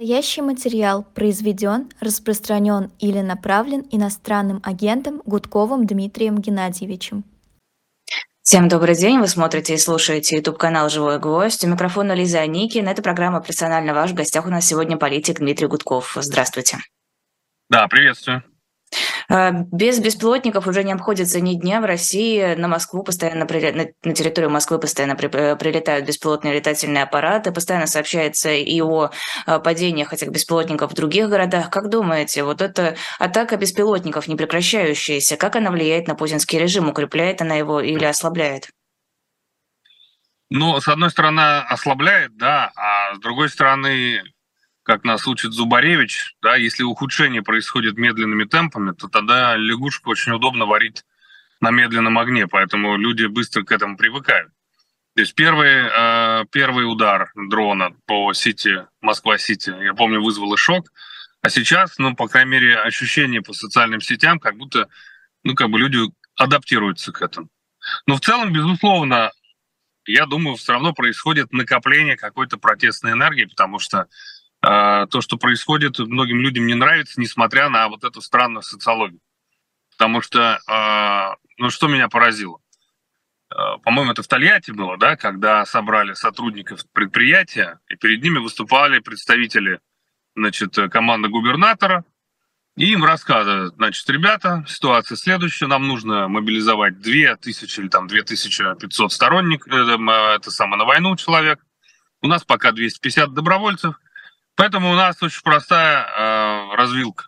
Настоящий материал произведен, распространен или направлен иностранным агентом Гудковым Дмитрием Геннадьевичем. Всем добрый день, вы смотрите и слушаете YouTube-канал «Живой гвоздь». У микрофона Лиза Никина. Это программа «Персонально ваш». В гостях у нас сегодня политик Дмитрий Гудков. Здравствуйте. Да, приветствую. А, без беспилотников уже не обходится ни дня в России. На Москву постоянно на территорию Москвы постоянно э, прилетают беспилотные летательные аппараты. Постоянно сообщается и о а, падениях этих беспилотников в других городах. Как думаете, вот эта атака беспилотников, не прекращающаяся, как она влияет на путинский режим? Укрепляет она его или ослабляет? Ну, с одной стороны, ослабляет, да, а с другой стороны, как нас учит Зубаревич, да, если ухудшение происходит медленными темпами, то тогда лягушку очень удобно варить на медленном огне, поэтому люди быстро к этому привыкают. То есть первый, э, первый удар дрона по Сити, Москва-Сити, я помню, вызвал шок, а сейчас, ну, по крайней мере, ощущение по социальным сетям, как будто, ну, как бы люди адаптируются к этому. Но в целом, безусловно, я думаю, все равно происходит накопление какой-то протестной энергии, потому что то, что происходит, многим людям не нравится, несмотря на вот эту странную социологию. Потому что, а, ну что меня поразило? А, по-моему, это в Тольятти было, да, когда собрали сотрудников предприятия, и перед ними выступали представители, значит, команды губернатора, и им рассказывают, значит, ребята, ситуация следующая, нам нужно мобилизовать 2000 или там 2500 сторонников, э, это самое на войну человек, у нас пока 250 добровольцев – Поэтому у нас очень простая э, развилка.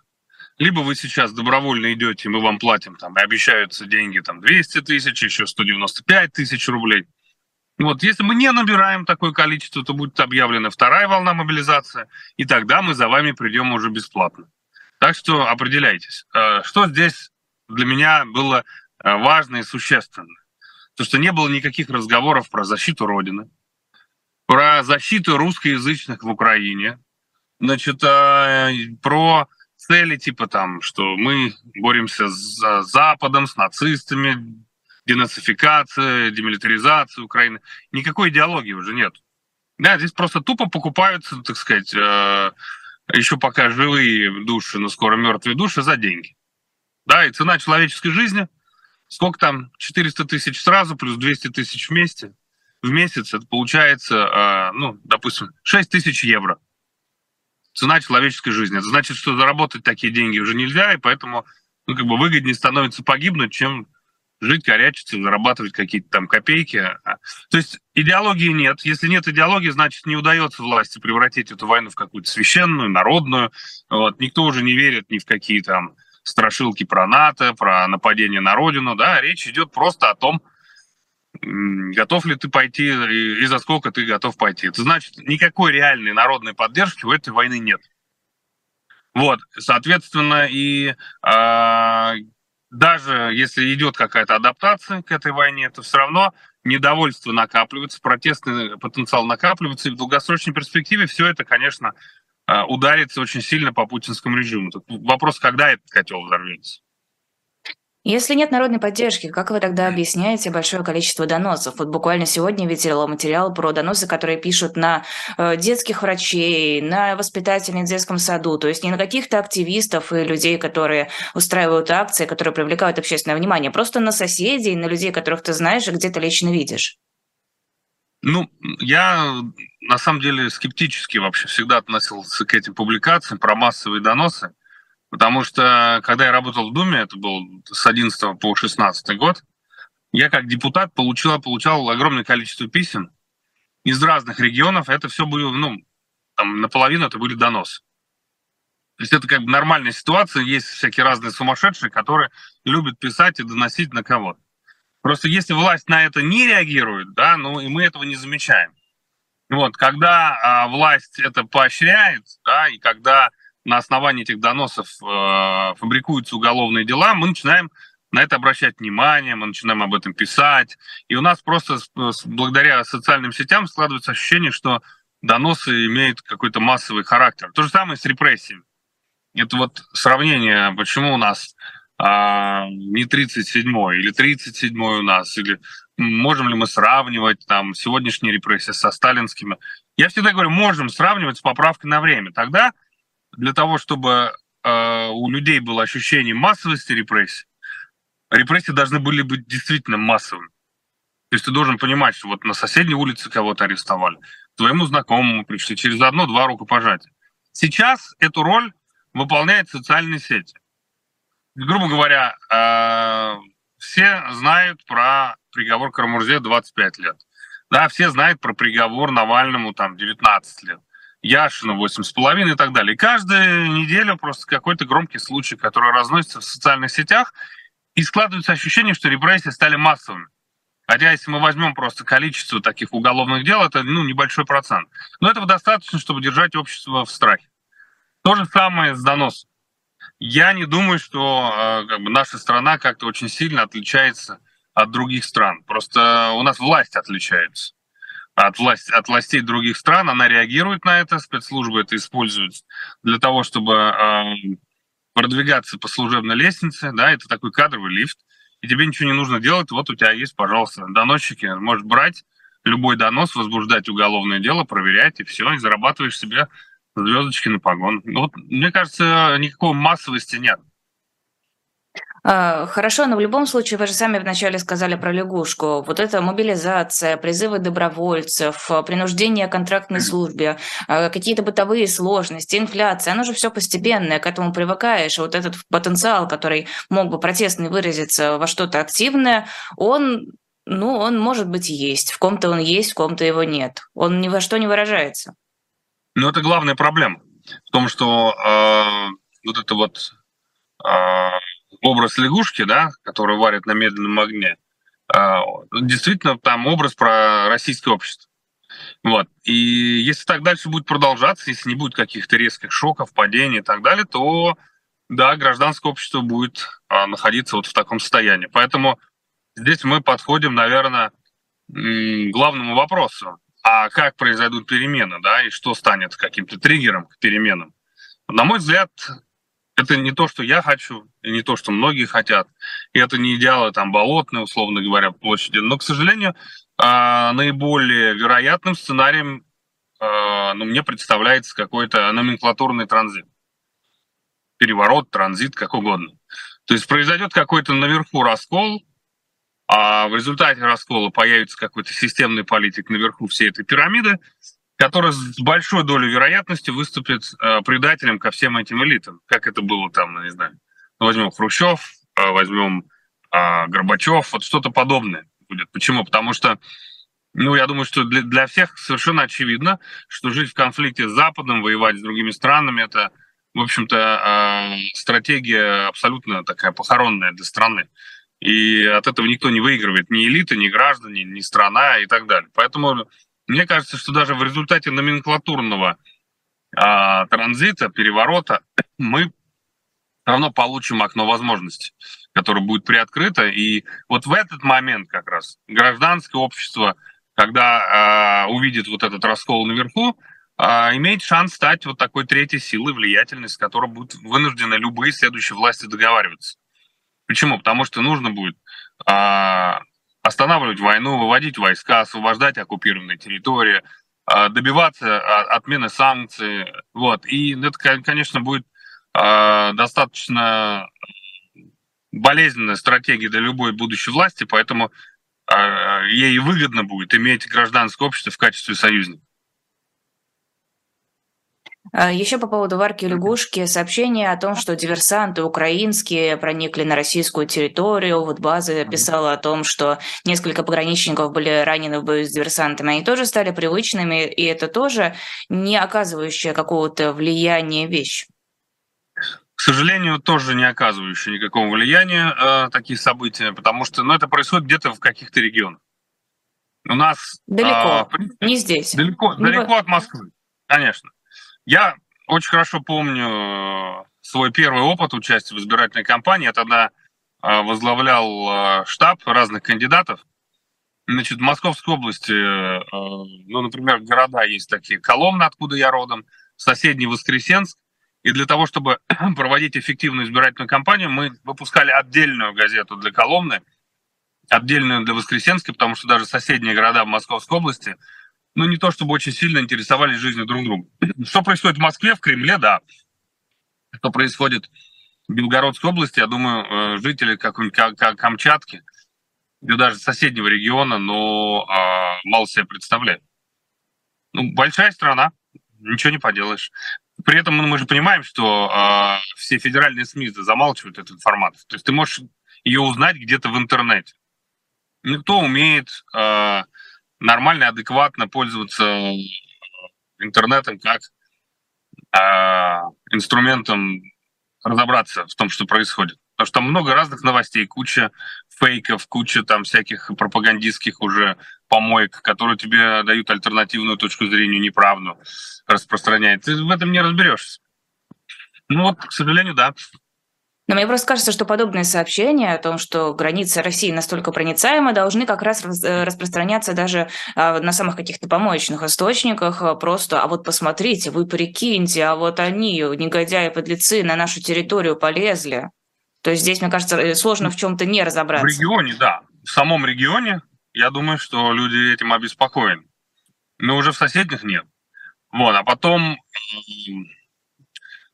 Либо вы сейчас добровольно идете, мы вам платим, там, и обещаются деньги, там, 200 тысяч, еще 195 тысяч рублей. Вот, если мы не набираем такое количество, то будет объявлена вторая волна мобилизации, и тогда мы за вами придем уже бесплатно. Так что определяйтесь. Э, что здесь для меня было э, важно и существенно? То, что не было никаких разговоров про защиту Родины, про защиту русскоязычных в Украине, значит, а, про цели типа там, что мы боремся с Западом, с нацистами, денацификация, демилитаризация Украины. Никакой идеологии уже нет. Да, здесь просто тупо покупаются, так сказать, э, еще пока живые души, но скоро мертвые души за деньги. Да, и цена человеческой жизни, сколько там, 400 тысяч сразу, плюс 200 тысяч вместе, в месяц, это получается, э, ну, допустим, 6 тысяч евро цена человеческой жизни. Это значит, что заработать такие деньги уже нельзя, и поэтому ну, как бы выгоднее становится погибнуть, чем жить, корячиться, зарабатывать какие-то там копейки. А, то есть идеологии нет. Если нет идеологии, значит, не удается власти превратить эту войну в какую-то священную, народную. Вот. Никто уже не верит ни в какие там страшилки про НАТО, про нападение на родину. Да? Речь идет просто о том, готов ли ты пойти и, за сколько ты готов пойти. Это значит, никакой реальной народной поддержки у этой войны нет. Вот, соответственно, и э, даже если идет какая-то адаптация к этой войне, то все равно недовольство накапливается, протестный потенциал накапливается, и в долгосрочной перспективе все это, конечно, ударится очень сильно по путинскому режиму. Тут вопрос, когда этот котел взорвется. Если нет народной поддержки, как вы тогда объясняете большое количество доносов? Вот буквально сегодня видела материал про доносы, которые пишут на э, детских врачей, на воспитательниц в детском саду, то есть не на каких-то активистов и людей, которые устраивают акции, которые привлекают общественное внимание, просто на соседей, на людей, которых ты знаешь и где-то лично видишь. Ну, я на самом деле скептически вообще всегда относился к этим публикациям про массовые доносы. Потому что, когда я работал в Думе, это был с 11 по 16 год, я как депутат получил, получал огромное количество писем из разных регионов. Это все было, ну, там, наполовину это были доносы. То есть это как бы нормальная ситуация. Есть всякие разные сумасшедшие, которые любят писать и доносить на кого-то. Просто если власть на это не реагирует, да, ну и мы этого не замечаем. Вот, когда а, власть это поощряет, да, и когда на основании этих доносов э, фабрикуются уголовные дела, мы начинаем на это обращать внимание, мы начинаем об этом писать. И у нас просто благодаря социальным сетям складывается ощущение, что доносы имеют какой-то массовый характер. То же самое с репрессиями. Это вот сравнение, почему у нас а, не 37-й или 37-й у нас, или можем ли мы сравнивать там сегодняшние репрессии со сталинскими. Я всегда говорю, можем сравнивать с поправкой на время. Тогда для того, чтобы э, у людей было ощущение массовости репрессий, репрессии должны были быть действительно массовыми. То есть ты должен понимать, что вот на соседней улице кого-то арестовали, твоему знакомому пришли через одно-два рукопожатия. Сейчас эту роль выполняет социальные сети грубо говоря, э, все знают про приговор Карамурзе 25 лет. Да, все знают про приговор Навальному там 19 лет. Яшину 8,5 и так далее. Каждую неделю просто какой-то громкий случай, который разносится в социальных сетях, и складывается ощущение, что репрессии стали массовыми. Хотя если мы возьмем просто количество таких уголовных дел, это ну, небольшой процент. Но этого достаточно, чтобы держать общество в страхе. То же самое с доносом. Я не думаю, что э, как бы, наша страна как-то очень сильно отличается от других стран. Просто у нас власть отличается от, власти, от властей других стран. Она реагирует на это, спецслужбы это используют для того, чтобы э, продвигаться по служебной лестнице. Да, это такой кадровый лифт. И тебе ничего не нужно делать. Вот у тебя есть, пожалуйста, доносчики. Можешь брать любой донос, возбуждать уголовное дело, проверять, и все, и зарабатываешь себе звездочки на погон. Вот, мне кажется, никакой массовости нет. А, хорошо, но в любом случае, вы же сами вначале сказали про лягушку. Вот эта мобилизация, призывы добровольцев, принуждение к контрактной службе, а, какие-то бытовые сложности, инфляция, оно же все постепенное, к этому привыкаешь. вот этот потенциал, который мог бы протестный выразиться во что-то активное, он ну, он, может быть, есть. В ком-то он есть, в ком-то его нет. Он ни во что не выражается. Но это главная проблема в том, что э, вот это вот э, образ лягушки, да, который варят на медленном огне, э, действительно там образ про российское общество. Вот. И если так дальше будет продолжаться, если не будет каких-то резких шоков, падений и так далее, то да, гражданское общество будет а, находиться вот в таком состоянии. Поэтому здесь мы подходим, наверное, к главному вопросу а как произойдут перемены, да, и что станет каким-то триггером к переменам. На мой взгляд, это не то, что я хочу, и не то, что многие хотят. И это не идеалы там болотные, условно говоря, площади. Но, к сожалению, а, наиболее вероятным сценарием а, ну, мне представляется какой-то номенклатурный транзит. Переворот, транзит, как угодно. То есть произойдет какой-то наверху раскол, а в результате раскола появится какой-то системный политик наверху всей этой пирамиды, который с большой долей вероятности выступит э, предателем ко всем этим элитам, как это было там, не знаю, возьмем Хрущев, э, возьмем э, Горбачев, вот что-то подобное будет. Почему? Потому что, ну, я думаю, что для, для всех совершенно очевидно, что жить в конфликте с Западом, воевать с другими странами, это, в общем-то, э, стратегия абсолютно такая похоронная для страны. И от этого никто не выигрывает, ни элита, ни граждане, ни страна и так далее. Поэтому мне кажется, что даже в результате номенклатурного а, транзита, переворота, мы равно получим окно возможностей, которое будет приоткрыто. И вот в этот момент как раз гражданское общество, когда а, увидит вот этот раскол наверху, а, имеет шанс стать вот такой третьей силой влиятельной, с которой будут вынуждены любые следующие власти договариваться. Почему? Потому что нужно будет а, останавливать войну, выводить войска, освобождать оккупированные территории, а, добиваться а, отмены санкций. Вот. И это, конечно, будет а, достаточно болезненная стратегия для любой будущей власти, поэтому ей выгодно будет иметь гражданское общество в качестве союзника. А, Еще по поводу варки лягушки сообщение о том, что диверсанты украинские проникли на российскую территорию. Вот база писала о том, что несколько пограничников были ранены в бою с диверсантами. Они тоже стали привычными, и это тоже не оказывающая какого-то влияния вещь. К сожалению, тоже не оказывающие никакого влияния э, такие события, потому что ну, это происходит где-то в каких-то регионах. У нас... Далеко, э, не здесь. Далеко, не далеко от Москвы, конечно. Я очень хорошо помню э, свой первый опыт участия в избирательной кампании. Я тогда э, возглавлял э, штаб разных кандидатов. Значит, в Московской области, ну, например, города есть такие, Коломна, откуда я родом, соседний Воскресенск И для того, чтобы проводить эффективную избирательную кампанию, мы выпускали отдельную газету для Коломны, отдельную для Воскресенской, потому что даже соседние города в Московской области, ну, не то чтобы очень сильно интересовались жизнью друг друга. Что происходит в Москве, в Кремле, да. Что происходит в Белгородской области, я думаю, э, жители какой-нибудь Камчатки, или даже соседнего региона, но а, мало себе представляют. Ну, большая страна, ничего не поделаешь. При этом мы же понимаем, что э, все федеральные СМИ замалчивают эту информацию. То есть ты можешь ее узнать где-то в интернете. Никто умеет э, нормально, адекватно пользоваться интернетом как э, инструментом разобраться в том, что происходит. Потому что там много разных новостей, куча фейков, куча там всяких пропагандистских уже помоек, которые тебе дают альтернативную точку зрения, неправду распространяют. Ты в этом не разберешься. Ну вот, к сожалению, да. Но мне просто кажется, что подобные сообщения о том, что границы России настолько проницаемы, должны как раз э, распространяться даже а, на самых каких-то помоечных источниках. А, просто, а вот посмотрите, вы прикиньте, а вот они, негодяи-подлецы, на нашу территорию полезли. То есть здесь, мне кажется, э, сложно в чем-то не разобраться. В регионе, да. В самом регионе, я думаю, что люди этим обеспокоены. Но уже в соседних нет. Вот, а потом,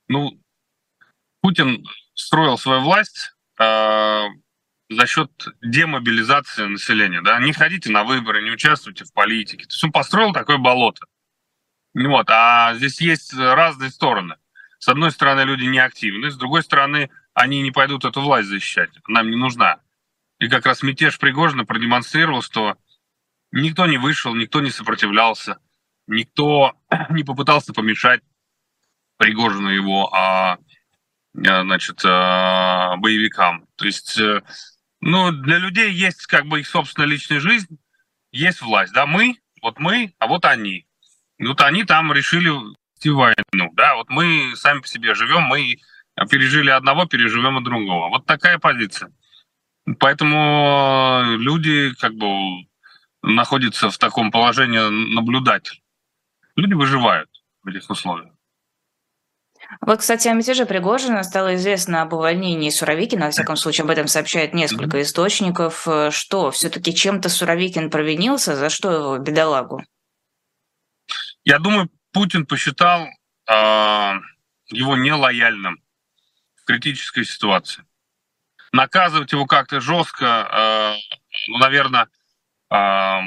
ну, Путин строил свою власть э, за счет демобилизации населения. Да? Не ходите на выборы, не участвуйте в политике. То есть он построил такое болото. Вот. А здесь есть разные стороны. С одной стороны, люди неактивны, с другой стороны, они не пойдут эту власть защищать. Нам не нужна. И как раз мятеж Пригожина продемонстрировал, что никто не вышел, никто не сопротивлялся, никто не попытался помешать Пригожину его а, значит, а, боевикам. То есть, э, ну, для людей есть как бы их собственная личная жизнь, есть власть. Да, мы, вот мы, а вот они. Вот они там решили вести войну. Да, вот мы сами по себе живем, мы пережили одного, переживем и другого. Вот такая позиция. Поэтому э, люди как бы находятся в таком положении наблюдатель. Люди выживают в этих условиях. Вот, кстати, о мятеже Пригожина стало известно об увольнении Суровикина. Во всяком случае, об этом сообщает несколько источников. Э, что, все-таки чем-то Суровикин провинился? За что его, бедолагу? Я думаю, Путин посчитал э, его нелояльным в критической ситуации. Наказывать его как-то жестко, э, ну, наверное, э,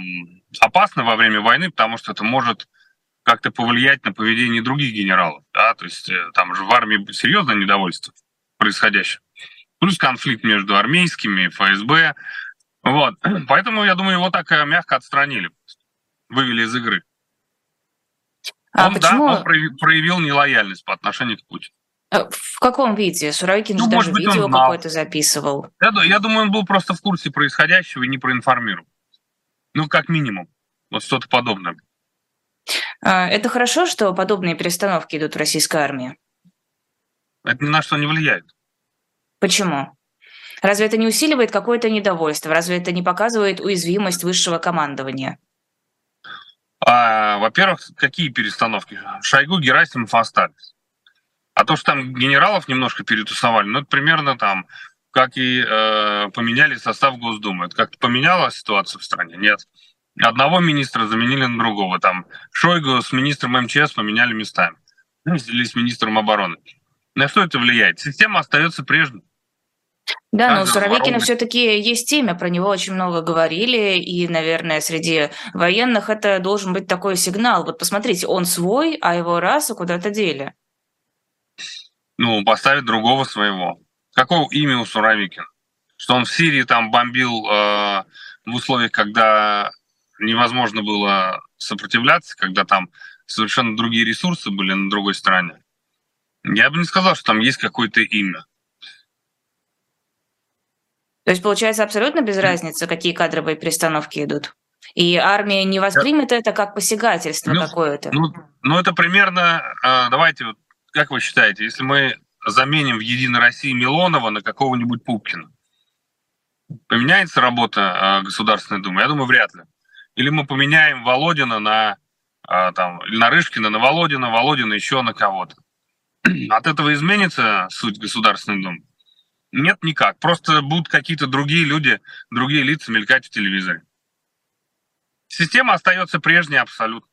опасно во время войны, потому что это может как-то повлиять на поведение других генералов. Да? То есть э, там же в армии серьезное недовольство происходящим. Плюс конфликт между армейскими и ФСБ. Вот. Поэтому, я думаю, его так мягко отстранили, вывели из игры. А он, почему? Да, он проявил нелояльность по отношению к Путину. Э, в каком виде? Суровикин ну, же даже быть, видео какое-то записывал. Я, я думаю, он был просто в курсе происходящего и не проинформировал. Ну, как минимум. Вот что-то подобное. А, это хорошо, что подобные перестановки идут в российской армии? Это ни на что не влияет. Почему? Разве это не усиливает какое-то недовольство? Разве это не показывает уязвимость высшего командования? А, во-первых, какие перестановки? Шойгу, Герасимов остались. А то, что там генералов немножко перетусовали, ну, это примерно там, как и э, поменяли состав Госдумы. Это как-то поменяло ситуацию в стране? Нет. Одного министра заменили на другого. Там Шойгу с министром МЧС поменяли местами. Ну, или с министром обороны. На что это влияет? Система остается прежней. Да, но у Суровикина все-таки есть имя, про него очень много говорили, и, наверное, среди военных это должен быть такой сигнал. Вот посмотрите, он свой, а его расу куда-то дели. Ну, поставить другого своего. Какого имя у Суровикина? Что он в Сирии там бомбил э, в условиях, когда невозможно было сопротивляться, когда там совершенно другие ресурсы были на другой стороне. Я бы не сказал, что там есть какое-то имя. То есть, получается, абсолютно без разницы, какие кадровые перестановки идут? И армия не воспримет это как посягательство ну, какое-то? Ну, ну, это примерно, а, давайте, вот, как вы считаете, если мы заменим в «Единой России» Милонова на какого-нибудь Пупкина, поменяется работа а, Государственной Думы? Я думаю, вряд ли. Или мы поменяем Володина на, а, там, или на Рышкина на Володина, Володина еще на кого-то. от этого изменится суть Государственного Дома? Нет, никак. Просто будут какие-то другие люди, другие лица мелькать в телевизоре. Система остается прежней абсолютно.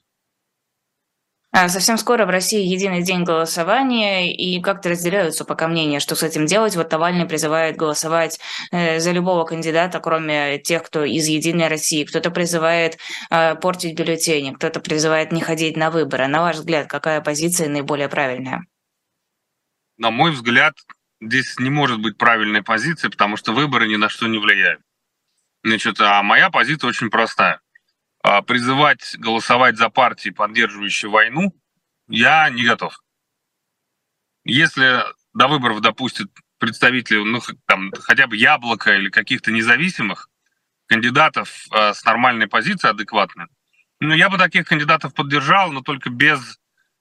А совсем скоро в России единый день голосования, и как-то разделяются пока мнения, что с этим делать. Вот Навальный призывает голосовать э, за любого кандидата, кроме тех, кто из «Единой России». Кто-то призывает э, портить бюллетени, кто-то призывает не ходить на выборы. На ваш взгляд, какая позиция наиболее правильная? На мой взгляд, здесь не может быть правильной позиции, потому что выборы ни на что не влияют. Значит, а моя позиция очень простая. А, призывать голосовать за партии, поддерживающие войну, я не готов. Если до выборов допустят представители, ну, там, хотя бы Яблоко или каких-то независимых кандидатов э, с нормальной позицией, адекватной, ну, я бы таких кандидатов поддержал, но только без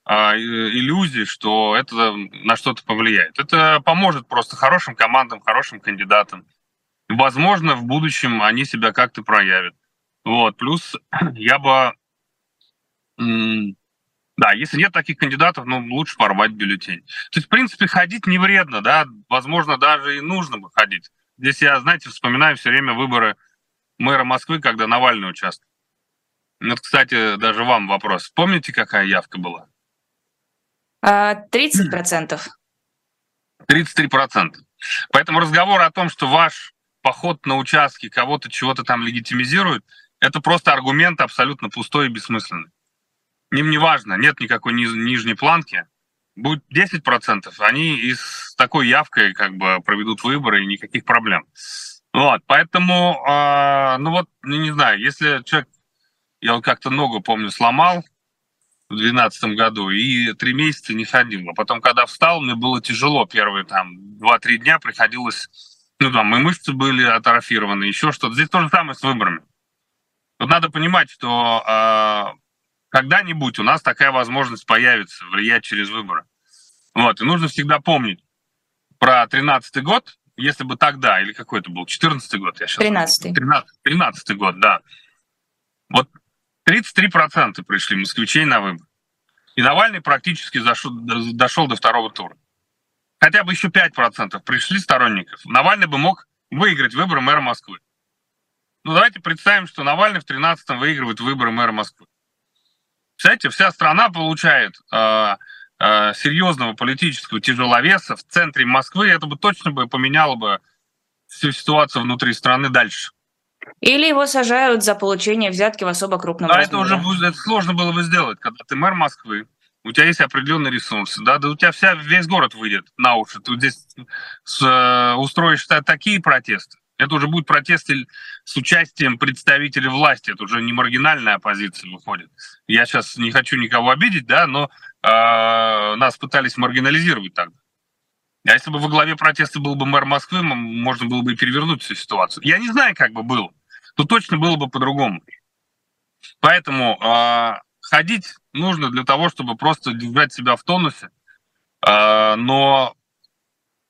э, иллюзий, что это на что-то повлияет. Это поможет просто хорошим командам, хорошим кандидатам. Возможно, в будущем они себя как-то проявят. Вот, плюс я бы, да, если нет таких кандидатов, ну, лучше порвать бюллетень. То есть, в принципе, ходить не вредно, да, возможно, даже и нужно бы ходить. Здесь я, знаете, вспоминаю все время выборы мэра Москвы, когда Навальный участвовал. Вот, кстати, даже вам вопрос. Помните, какая явка была? 30 процентов. 33 процента. Поэтому разговор о том, что ваш поход на участки кого-то чего-то там легитимизирует, это просто аргумент абсолютно пустой и бессмысленный. Им не важно, нет никакой низ, нижней планки. Будет 10%, они и с такой явкой как бы проведут выборы и никаких проблем. Вот, поэтому, э, ну вот, ну не знаю, если человек, я вот как-то ногу, помню, сломал в 2012 году и три месяца не ходил. А потом, когда встал, мне было тяжело первые там 2-3 дня, приходилось, ну там, и мышцы были атрофированы, еще что-то. Здесь то же самое с выборами. Тут надо понимать, что э, когда-нибудь у нас такая возможность появится, влиять через выборы. Вот, и нужно всегда помнить про 13 год, если бы тогда, или какой это был, 14 год, я сейчас... 13 13, 13 год, да. Вот 33% пришли москвичей на выборы. И Навальный практически зашел, дошел до второго тура. Хотя бы еще 5% пришли сторонников. Навальный бы мог выиграть выборы мэра Москвы. Ну, давайте представим, что Навальный в 13-м выигрывает выборы мэра Москвы. Кстати, вся страна получает э, э, серьезного политического тяжеловеса в центре Москвы. Это бы точно бы поменяло бы всю ситуацию внутри страны дальше. Или его сажают за получение взятки в особо крупном да, размере. это уже это сложно было бы сделать, когда ты мэр Москвы, у тебя есть определенный ресурс, да, да у тебя вся, весь город выйдет на уши, ты здесь с, э, устроишь такие протесты, это уже будет протест с участием представителей власти. Это уже не маргинальная оппозиция выходит. Я сейчас не хочу никого обидеть, да, но э, нас пытались маргинализировать тогда. А если бы во главе протеста был бы мэр Москвы, можно было бы и перевернуть всю ситуацию. Я не знаю, как бы было, то точно было бы по-другому. Поэтому э, ходить нужно для того, чтобы просто держать себя в тонусе. Э, но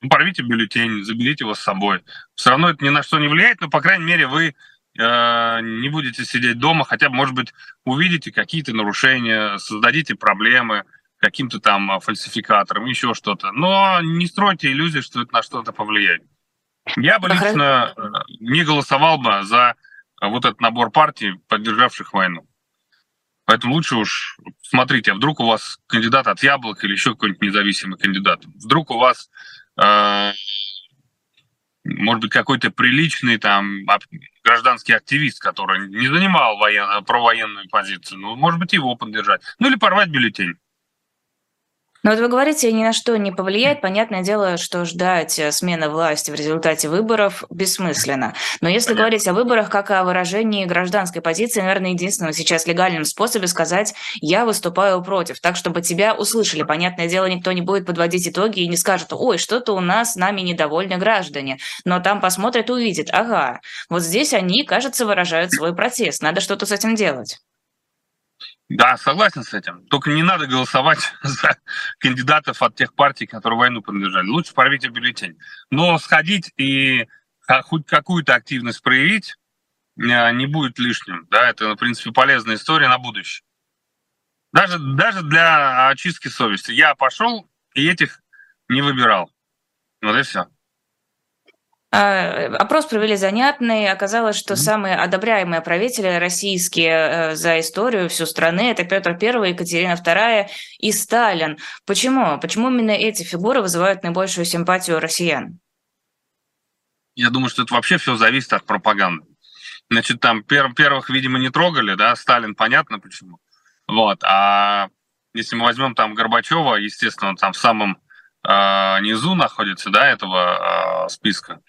порвите бюллетень, заберите его с собой. Все равно это ни на что не влияет, но, по крайней мере, вы э, не будете сидеть дома, хотя бы, может быть, увидите какие-то нарушения, создадите проблемы каким-то там фальсификатором, еще что-то. Но не стройте иллюзии, что это на что-то повлияет. Я бы лично э, не голосовал бы за вот этот набор партий, поддержавших войну. Поэтому лучше уж смотрите, а вдруг у вас кандидат от яблок или еще какой-нибудь независимый кандидат. Вдруг у вас может быть, какой-то приличный там гражданский активист, который не занимал военно, провоенную позицию, ну, может быть, его поддержать. Ну, или порвать бюллетень. Но вот вы говорите, ни на что не повлияет. Понятное дело, что ждать э, смены власти в результате выборов бессмысленно. Но если говорить о выборах как о выражении гражданской позиции, наверное, единственном сейчас легальном способе сказать «я выступаю против», так, чтобы тебя услышали. Понятное дело, никто не будет подводить итоги и не скажет «ой, что-то у нас нами недовольны граждане». Но там посмотрят и увидят «ага, вот здесь они, кажется, выражают свой протест, надо что-то с этим делать». Да, согласен с этим. Только не надо голосовать за кандидатов от тех партий, которые войну принадлежали. Лучше порвите бюллетень. Но сходить и хоть какую-то активность проявить э, не будет лишним. Да, это, в принципе, полезная история на будущее. Даже, даже для очистки совести. Я пошел и этих не выбирал. Вот и все. А, опрос провели занятный. Оказалось, что mm-hmm. самые одобряемые правители российские э, за историю всю страны это Петр I, Екатерина II и Сталин. Почему? Почему именно эти фигуры вызывают наибольшую симпатию россиян? Я думаю, что это вообще все зависит от пропаганды. Значит, там пер- первых, видимо, не трогали, да, Сталин, понятно почему. Вот, а если мы возьмем там Горбачева, естественно, он там в самом низу находится, да, этого э, списка.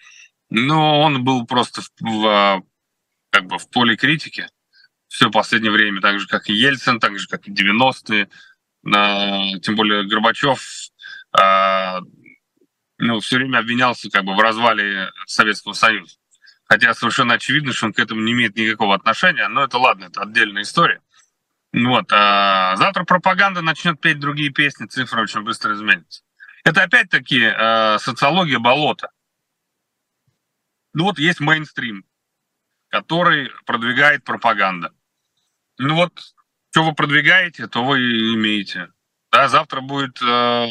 Но он был просто в, в, как бы в поле критики все последнее время, так же, как и Ельцин, так же, как и 90-е. Э, тем более Горбачев ну, все время обвинялся как бы в развале Советского Союза. Хотя совершенно очевидно, что он к этому не имеет никакого отношения, но это ладно, это отдельная история. Вот. А завтра пропаганда начнет петь другие песни, цифры очень быстро изменятся. Это опять-таки э, социология болота. Ну вот есть мейнстрим, который продвигает пропаганда. Ну вот, что вы продвигаете, то вы и имеете. Да, завтра будет э,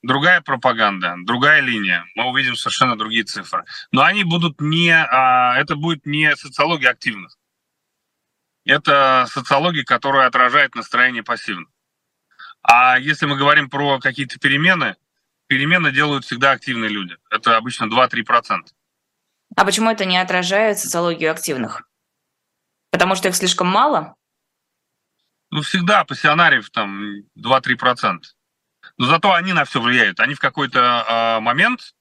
другая пропаганда, другая линия. Мы увидим совершенно другие цифры. Но они будут не... Э, это будет не социология активных. Это социология, которая отражает настроение пассивно. А если мы говорим про какие-то перемены, перемены делают всегда активные люди. Это обычно 2-3%. А почему это не отражает социологию активных? Потому что их слишком мало? Ну, всегда пассионариев там 2-3%. Но зато они на все влияют. Они в какой-то э, момент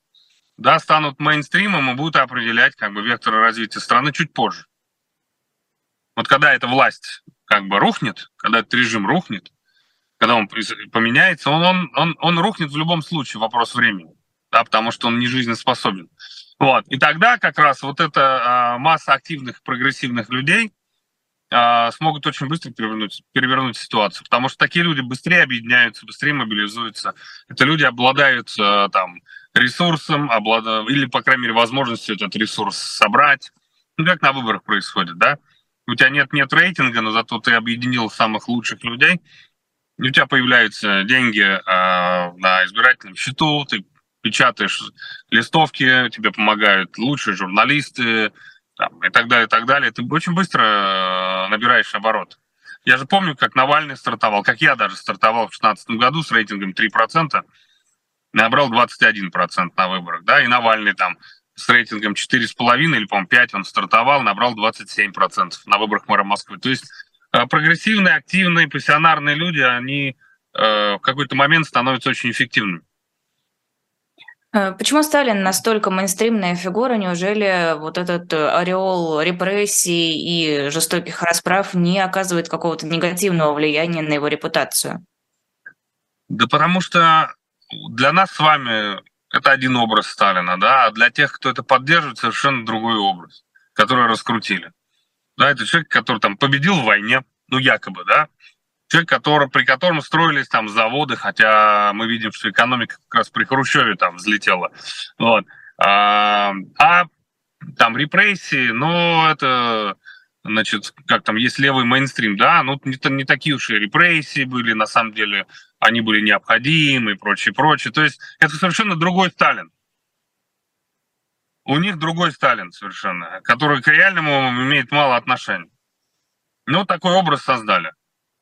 да, станут мейнстримом и будут определять как бы вектор развития страны чуть позже. Вот когда эта власть как бы рухнет, когда этот режим рухнет, когда он поменяется, он, он, он, он рухнет в любом случае, вопрос времени, да, потому что он не жизнеспособен. Вот. И тогда как раз вот эта а, масса активных, прогрессивных людей а, смогут очень быстро перевернуть, перевернуть ситуацию, потому что такие люди быстрее объединяются, быстрее мобилизуются. Это люди обладают а, там ресурсом, облад... или, по крайней мере, возможностью этот ресурс собрать. Ну, как на выборах происходит, да? У тебя нет, нет рейтинга, но зато ты объединил самых лучших людей, у тебя появляются деньги э, на избирательном счету, ты печатаешь листовки, тебе помогают лучшие журналисты там, и так далее, и так далее. Ты очень быстро э, набираешь оборот. Я же помню, как Навальный стартовал, как я даже стартовал в 2016 году с рейтингом 3%, набрал 21% на выборах, да, и Навальный там с рейтингом 4,5 или, по-моему, 5 он стартовал, набрал 27% на выборах мэра Москвы. То есть прогрессивные, активные, пассионарные люди, они э, в какой-то момент становятся очень эффективными. Э, почему Сталин настолько мейнстримная фигура? Неужели вот этот э, ореол репрессий и жестоких расправ не оказывает какого-то негативного влияния на его репутацию? Да потому что для нас с вами это один образ Сталина, да, а для тех, кто это поддерживает, совершенно другой образ, который раскрутили. Да, это человек, который там победил в войне, ну якобы, да, человек, который, при котором строились там заводы, хотя мы видим, что экономика как раз при Хрущеве там взлетела. Вот. А, а там репрессии, ну, это, значит, как там, есть левый мейнстрим, да, ну, не, не такие уж и репрессии были, на самом деле, они были необходимы и прочее, прочее. То есть это совершенно другой Сталин. У них другой Сталин совершенно, который к реальному имеет мало отношения. Ну, такой образ создали.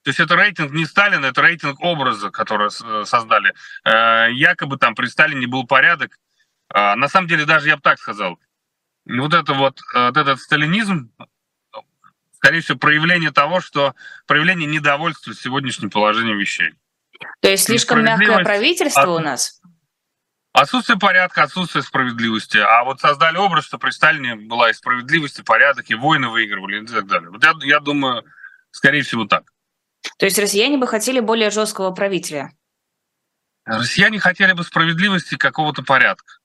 То есть это рейтинг не Сталина, это рейтинг образа, который создали. Э, якобы там при Сталине был порядок. А, на самом деле, даже я бы так сказал, вот это вот, э, вот этот сталинизм, скорее всего, проявление того, что проявление недовольства сегодняшним положением вещей. То есть слишком мягкое правительство от... у нас? Отсутствие порядка, отсутствие справедливости. А вот создали образ, что при Сталине была и справедливость, и порядок, и войны выигрывали, и так далее. Вот я, я думаю, скорее всего, так. То есть россияне бы хотели более жесткого правителя? Россияне хотели бы справедливости какого-то порядка.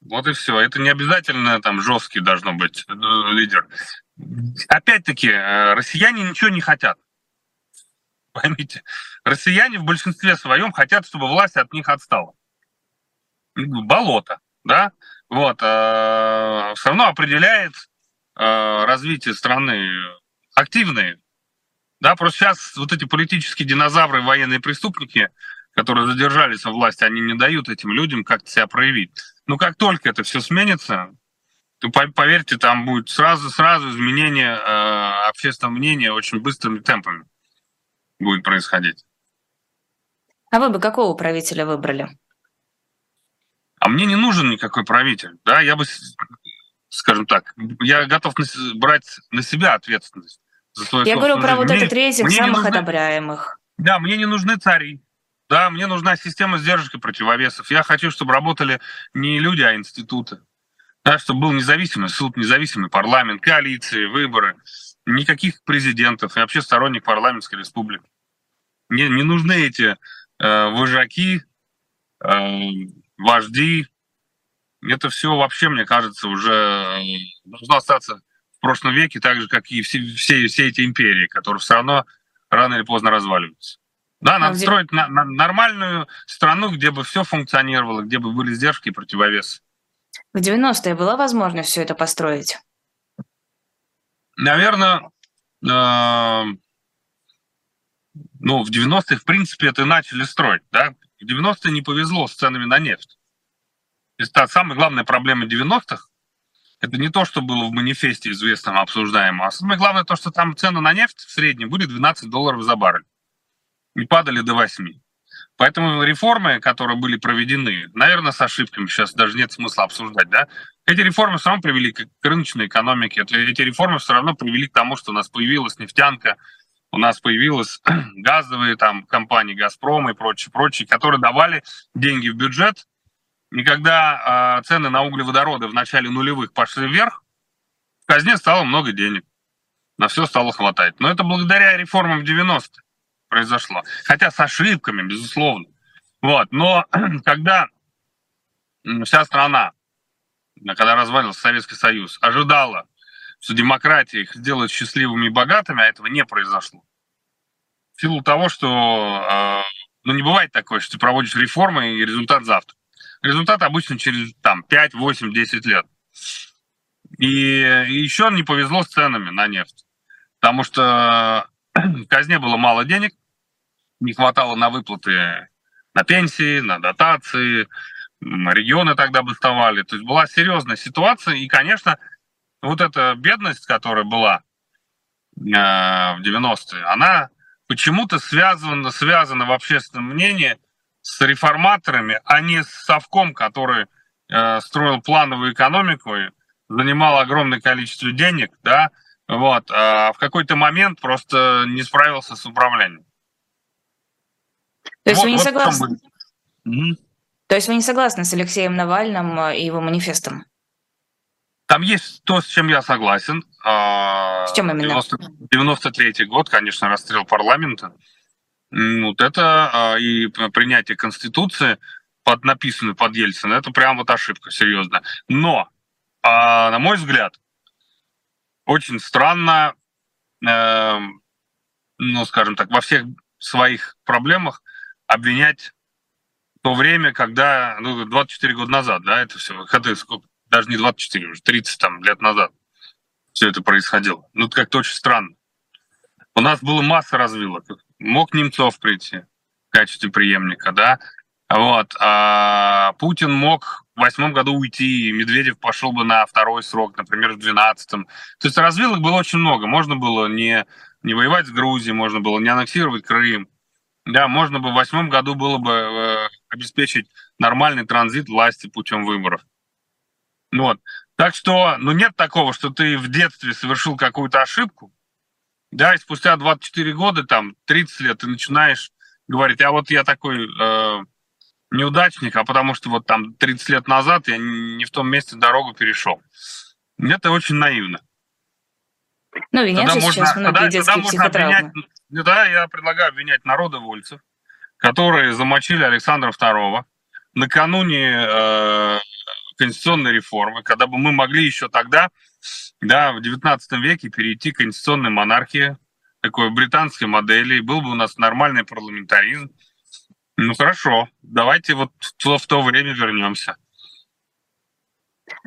Вот и все. Это не обязательно там жесткий должно быть э, лидер. Опять-таки, э, россияне ничего не хотят. Поймите, россияне в большинстве своем хотят, чтобы власть от них отстала. Болото, да? Вот. Э, все равно определяет развитие страны активные да, просто сейчас вот эти политические динозавры, военные преступники, которые задержались во власти, они не дают этим людям как-то себя проявить. Но как только это все сменится, то поверьте, там будет сразу-сразу изменение э, общественного мнения очень быстрыми темпами будет происходить. А вы бы какого правителя выбрали? А мне не нужен никакой правитель. Да, я бы, скажем так, я готов брать на себя ответственность за свою Я говорю про вот этот рейтинг мне самых нужны, одобряемых. Да, мне не нужны цари. Да, мне нужна система сдержек и противовесов. Я хочу, чтобы работали не люди, а институты. Да, чтобы был независимый суд, независимый парламент, коалиции, выборы. Никаких президентов и вообще сторонник парламентской республики. Не, не нужны эти э, вожаки, э, вожди. Это все вообще, мне кажется, уже э, должно остаться в прошлом веке, так же, как и все, все, все эти империи, которые все равно рано или поздно разваливаются. Да, надо где... строить на, на нормальную страну, где бы все функционировало, где бы были сдержки и противовесы. В 90-е была возможность все это построить? Наверное, э, ну, в 90-е, в принципе, это начали строить, да. В 90-е не повезло с ценами на нефть. Это самая главная проблема 90-х. Это не то, что было в манифесте известном, обсуждаемом, а самое главное то, что там цены на нефть в среднем были 12 долларов за баррель не падали до 8. Поэтому реформы, которые были проведены, наверное, с ошибками, сейчас даже нет смысла обсуждать, да, эти реформы все равно привели к рыночной экономике, эти реформы все равно привели к тому, что у нас появилась нефтянка, у нас появилась газовые там компании, Газпром и прочие, прочие, которые давали деньги в бюджет. И когда э, цены на углеводороды в начале нулевых пошли вверх, в казне стало много денег. На все стало хватать. Но это благодаря реформам в 90-е произошло. Хотя с ошибками, безусловно. Вот. Но когда вся страна, когда развалился Советский Союз, ожидала, что демократия их сделает счастливыми и богатыми, а этого не произошло. В силу того, что э, ну, не бывает такое, что ты проводишь реформы и результат завтра. Результат обычно через там, 5, 8, 10 лет. И, еще не повезло с ценами на нефть. Потому что в казне было мало денег, не хватало на выплаты на пенсии, на дотации, регионы тогда бастовали. То есть была серьезная ситуация, и, конечно, вот эта бедность, которая была э, в 90-е, она почему-то связана, связана в общественном мнении с реформаторами, а не с совком, который э, строил плановую экономику, занимал огромное количество денег, да, вот, а в какой-то момент просто не справился с управлением. То есть вот, вы не вот согласны? Угу. То есть вы не согласны с Алексеем Навальным и его манифестом? Там есть то, с чем я согласен. А, с чем именно? 93 год, конечно, расстрел парламента. Вот это а, и принятие Конституции под написанную под Ельцина, это прям вот ошибка, серьезно. Но, на мой взгляд, очень странно, э, ну, скажем так, во всех своих проблемах обвинять то время, когда, ну, 24 года назад, да, это все, когда сколько, даже не 24, уже 30 там, лет назад все это происходило. Ну, это как-то очень странно. У нас было масса развилок. Мог Немцов прийти в качестве преемника, да, вот. А Путин мог в восьмом году уйти, и Медведев пошел бы на второй срок, например, в двенадцатом. То есть развилок было очень много. Можно было не, не воевать с Грузией, можно было не аннексировать Крым. Да, можно бы в восьмом году было бы э, обеспечить нормальный транзит власти путем выборов. Вот. Так что, ну нет такого, что ты в детстве совершил какую-то ошибку, да, и спустя 24 года, там, 30 лет ты начинаешь говорить, а вот я такой э, неудачник, а потому что вот там 30 лет назад я не в том месте дорогу перешел. Это очень наивно. Ну, винят же сейчас многие тогда, детские тогда психотравмы. Обвинять, ну, да, я предлагаю обвинять народовольцев, которые замочили Александра II накануне э, конституционной реформы, когда бы мы могли еще тогда, да, в 19 веке перейти к конституционной монархии, такой британской модели, был бы у нас нормальный парламентаризм, ну хорошо, давайте вот в, в то время вернемся.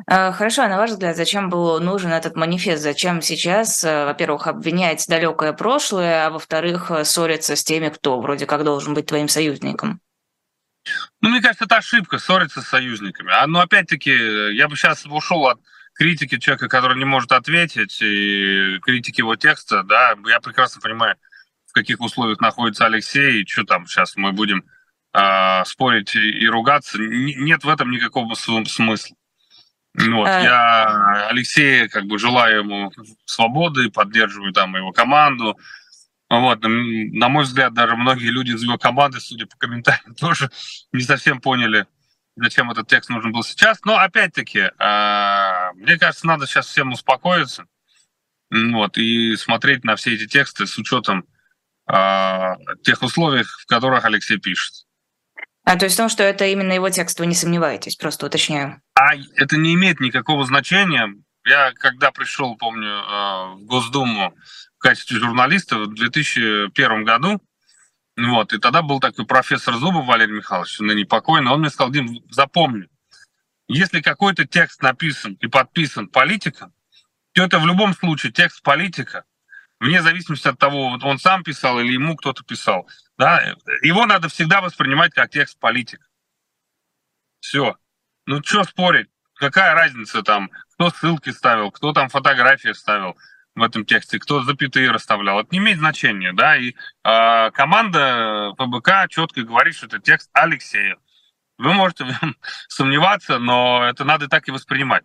А, хорошо, а на ваш взгляд, зачем был нужен этот манифест? Зачем сейчас, э, во-первых, обвинять далекое прошлое, а во-вторых, ссориться с теми, кто вроде как должен быть твоим союзником? Ну, мне кажется, это ошибка, ссориться с союзниками. А, но опять-таки, я бы сейчас ушел от критики человека, который не может ответить, и критики его текста, да, я прекрасно понимаю, в каких условиях находится Алексей, и что там сейчас мы будем э, спорить и, ругаться. Н- нет в этом никакого смысла. Вот, а... Я Алексея как бы желаю ему свободы, поддерживаю там его команду. Вот, на мой взгляд, даже многие люди из его команды, судя по комментариям, тоже не совсем поняли, зачем этот текст нужен был сейчас. Но опять-таки, э, мне кажется, надо сейчас всем успокоиться вот, и смотреть на все эти тексты с учетом э, тех условий, в которых Алексей пишет. А то есть в том, что это именно его текст, вы не сомневаетесь, просто уточняю. А это не имеет никакого значения. Я когда пришел, помню, э, в Госдуму качестве журналиста в 2001 году, вот, и тогда был такой профессор Зубов Валерий Михайлович, ныне покойный, он мне сказал, Дим, запомни, если какой-то текст написан и подписан политиком, то это в любом случае текст политика, вне зависимости от того, вот он сам писал или ему кто-то писал. Да, его надо всегда воспринимать как текст политика. Все. Ну, что спорить? Какая разница там, кто ссылки ставил, кто там фотографии ставил в этом тексте, кто запятые расставлял. Это не имеет значения, да, и э, команда ФБК четко говорит, что это текст Алексея. Вы можете сомневаться, но это надо так и воспринимать.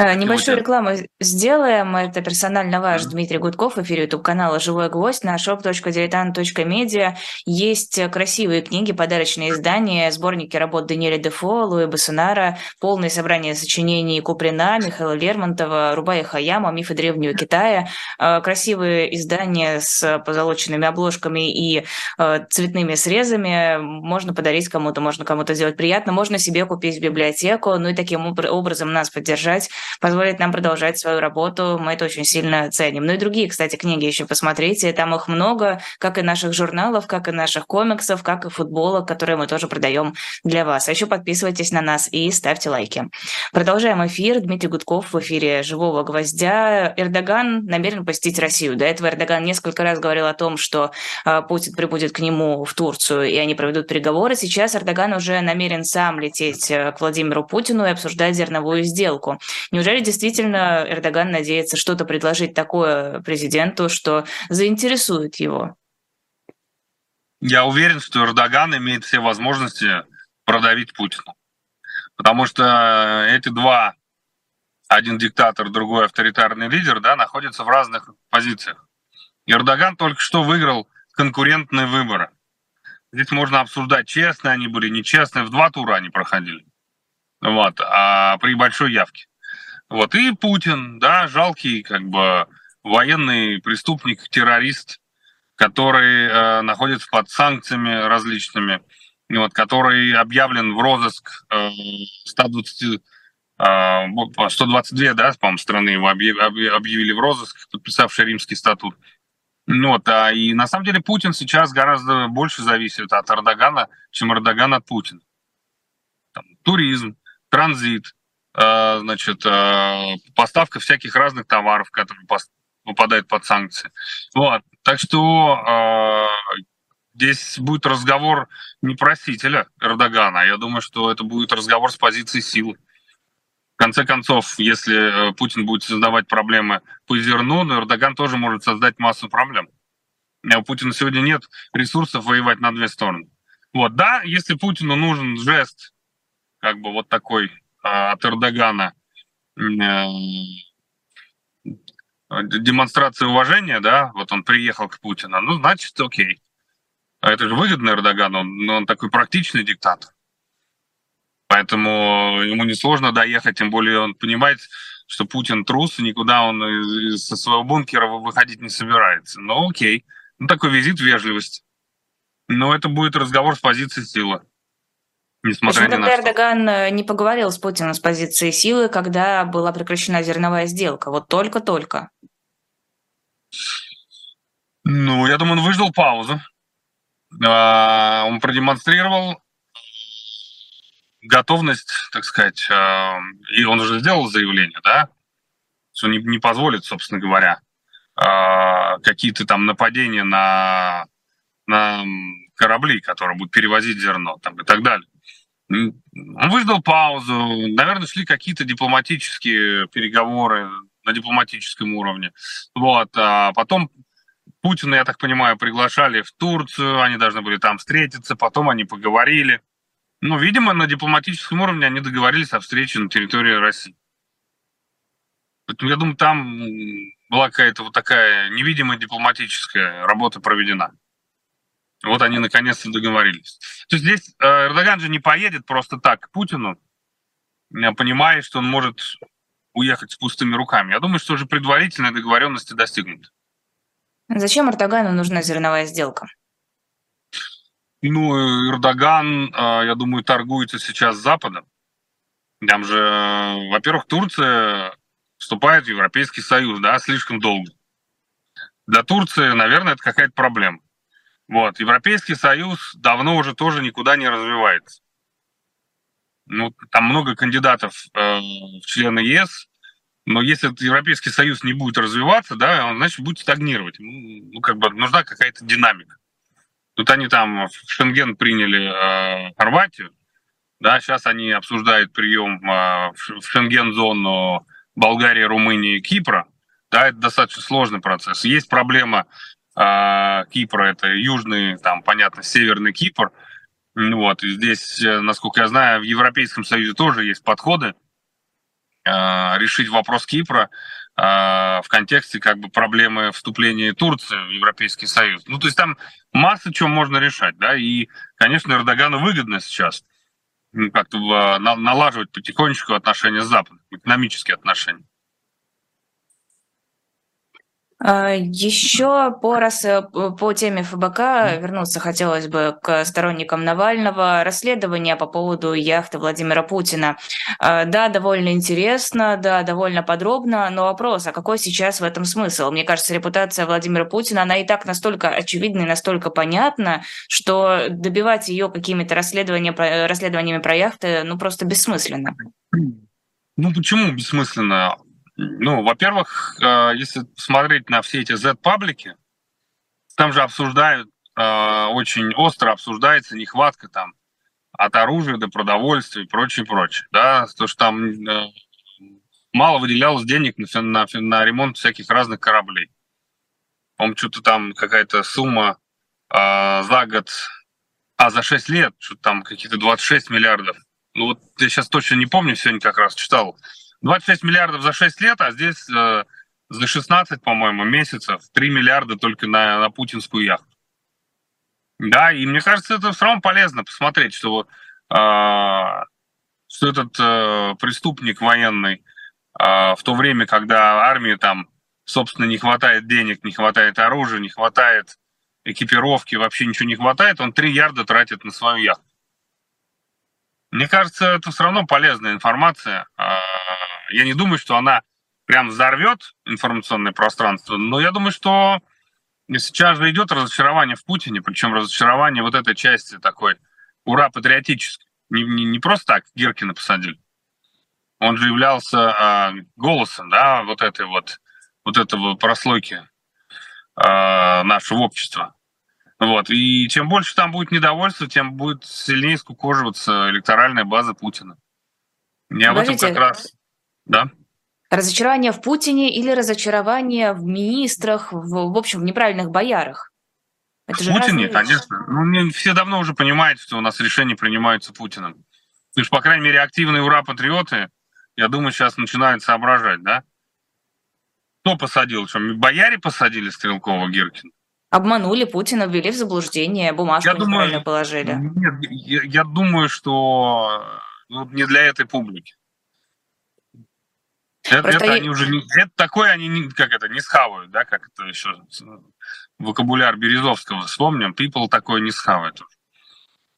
Э, небольшую рекламу сделаем. Это персонально ваш Дмитрий Гудков в эфире YouTube-канала «Живой гвоздь» на shop.diletant.media. Есть красивые книги, подарочные издания, сборники работ Даниэля Дефо, Луи Басунара, полное собрание сочинений Куприна, Михаила Лермонтова, Рубая Хаяма, «Мифы древнего Китая». Э, красивые издания с позолоченными обложками и э, цветными срезами. Можно подарить кому-то, можно кому-то сделать приятно, можно себе купить в библиотеку, ну и таким образом нас поддержать позволит нам продолжать свою работу. Мы это очень сильно ценим. Ну и другие, кстати, книги еще посмотрите. Там их много, как и наших журналов, как и наших комиксов, как и футболок, которые мы тоже продаем для вас. А еще подписывайтесь на нас и ставьте лайки. Продолжаем эфир. Дмитрий Гудков в эфире «Живого гвоздя». Эрдоган намерен посетить Россию. До этого Эрдоган несколько раз говорил о том, что а, Путин прибудет к нему в Турцию, и они проведут переговоры. Сейчас Эрдоган уже намерен сам лететь э, к Владимиру Путину и обсуждать зерновую сделку. Неужели действительно Эрдоган надеется что-то предложить такое президенту, что заинтересует его? Я уверен, что Эрдоган имеет все возможности продавить Путина. Потому что эти два, один диктатор, другой авторитарный лидер, да, находятся в разных позициях. Эрдоган только что выиграл конкурентные выборы. Здесь можно обсуждать, честные они были, нечестные. В два тура они проходили. Вот, а при большой явке. Вот, и Путин, да, жалкий как бы военный преступник, террорист, который э, находится под санкциями различными, вот, который объявлен в розыск э, 120, э, 122, да, по-моему, страны его объявили в розыск, подписавший римский статут. Вот, а, и на самом деле Путин сейчас гораздо больше зависит от Эрдогана, чем Эрдоган от Путина. Там, туризм, транзит, значит, э, поставка всяких разных товаров, которые попадают под санкции. Вот. Так что э, здесь будет разговор не просителя Эрдогана, а я думаю, что это будет разговор с позиции силы. В конце концов, если Путин будет создавать проблемы по зерну, но Эрдоган тоже может создать массу проблем. У Путина сегодня нет ресурсов воевать на две стороны. Вот, да, если Путину нужен жест, как бы вот такой а, от Эрдогана э, демонстрация уважения, да, вот он приехал к Путину, ну, значит, окей. А это же выгодно Эрдогану, он, он такой практичный диктатор. Поэтому ему несложно доехать, тем более он понимает, что Путин трус, и никуда он со своего бункера выходить не собирается. Ну, окей. Ну, такой визит вежливости. Но это будет разговор с позиции силы. Несмотря Почему тогда Эрдоган э, не поговорил с Путиным с позиции силы, когда была прекращена зерновая сделка? Вот только-только. Ну, я думаю, он выждал паузу. А, он продемонстрировал готовность, так сказать, а, и он уже сделал заявление, да, что не, не позволит, собственно говоря, а, какие-то там нападения на, на кораблей, которые будут перевозить зерно там, и так далее. Он выждал паузу, наверное, шли какие-то дипломатические переговоры на дипломатическом уровне. Вот. А потом Путина, я так понимаю, приглашали в Турцию, они должны были там встретиться, потом они поговорили. Ну, видимо, на дипломатическом уровне они договорились о встрече на территории России. Поэтому я думаю, там была какая-то вот такая невидимая дипломатическая работа проведена. Вот они наконец-то договорились. То есть здесь э, Эрдоган же не поедет просто так к Путину, э, понимая, что он может уехать с пустыми руками. Я думаю, что уже предварительные договоренности достигнуты. Зачем Эрдогану нужна зерновая сделка? Ну, Эрдоган, э, я думаю, торгуется сейчас с Западом. Там же, во-первых, Турция вступает в Европейский Союз, да, слишком долго. Для Турции, наверное, это какая-то проблема. Вот. Европейский Союз давно уже тоже никуда не развивается. Ну, там много кандидатов э, в члены ЕС, но если Европейский Союз не будет развиваться, да, он, значит, будет стагнировать. Ну, ну как бы нужна какая-то динамика. Тут они там в Шенген приняли э, Хорватию, да, сейчас они обсуждают прием э, в Шенген-зону Болгарии, Румынии и Кипра. Да, это достаточно сложный процесс. Есть проблема а, Кипра, это южный, там, понятно, северный Кипр. Вот, здесь, э, насколько я знаю, в Европейском Союзе тоже есть подходы а, решить вопрос Кипра а, в контексте как бы проблемы вступления Турции в Европейский Союз. Ну, то есть там масса чего можно решать, да, и, конечно, Эрдогану выгодно сейчас как-то налаживать потихонечку отношения с Западом, экономические отношения. А, Еще по, раз, по теме ФБК вернуться хотелось бы к сторонникам Навального. Расследование по поводу яхты Владимира Путина. А, да, довольно интересно, да, довольно подробно, но вопрос, а какой сейчас в этом смысл? Мне кажется, репутация Владимира Путина, она и так настолько очевидна и настолько понятна, что добивать ее какими-то расследованиями, расследованиями про яхты, ну, просто бессмысленно. Ну, почему бессмысленно? Ну, во-первых, э, если смотреть на все эти Z-паблики, там же обсуждают, э, очень остро обсуждается нехватка там от оружия до продовольствия и прочее, прочее. Да, то, что там э, мало выделялось денег на, на, на ремонт всяких разных кораблей. по что-то там какая-то сумма э, за год, а за 6 лет, что-то там какие-то 26 миллиардов. Ну вот я сейчас точно не помню, сегодня как раз читал 26 миллиардов за 6 лет, а здесь э, за 16, по-моему, месяцев 3 миллиарда только на, на путинскую яхту. Да, и мне кажется, это все равно полезно посмотреть, что, э, что этот э, преступник военный э, в то время, когда армии там, собственно, не хватает денег, не хватает оружия, не хватает экипировки, вообще ничего не хватает, он 3 ярда тратит на свою яхту. Мне кажется, это все равно полезная информация. А, я не думаю, что она прям взорвет информационное пространство, но я думаю, что сейчас же идет разочарование в Путине, причем разочарование вот этой части такой ура патриотической. Не, не, не просто так Гиркина посадили. Он же являлся э, голосом, да, вот этой вот, вот этого прослойки э, нашего общества. Вот. И чем больше там будет недовольства, тем будет сильнее скукоживаться электоральная база Путина. Я в этом как раз... Да? Разочарование в Путине или разочарование в министрах, в, в общем, в неправильных боярах? Это в Путине, конечно. Ну, все давно уже понимают, что у нас решения принимаются Путиным. То есть, по крайней мере, активные ура-патриоты, я думаю, сейчас начинают соображать, да? Кто посадил? Что, бояре посадили Стрелкова, Гиркина? Обманули Путина, ввели в заблуждение, бумажку я неправильно думаю, положили. Нет, я, я думаю, что ну, не для этой публики. Это, это я... они уже не, это такое они не, как это не схавают, да, как это еще вокабуляр Березовского вспомним, people такое не схавает.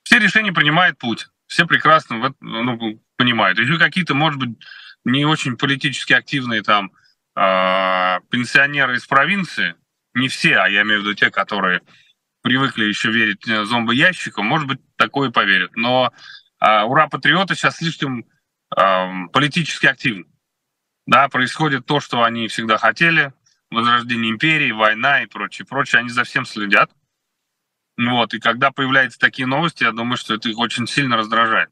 Все решения принимает Путин. Все прекрасно ну, понимают. Еще какие-то, может быть, не очень политически активные там э, пенсионеры из провинции, не все, а я имею в виду те, которые привыкли еще верить э, зомбоящикам, может быть, такое поверят. Но э, ура-патриоты сейчас слишком э, политически активны. Да, происходит то, что они всегда хотели, возрождение империи, война и прочее, прочее. Они за всем следят. Вот, и когда появляются такие новости, я думаю, что это их очень сильно раздражает.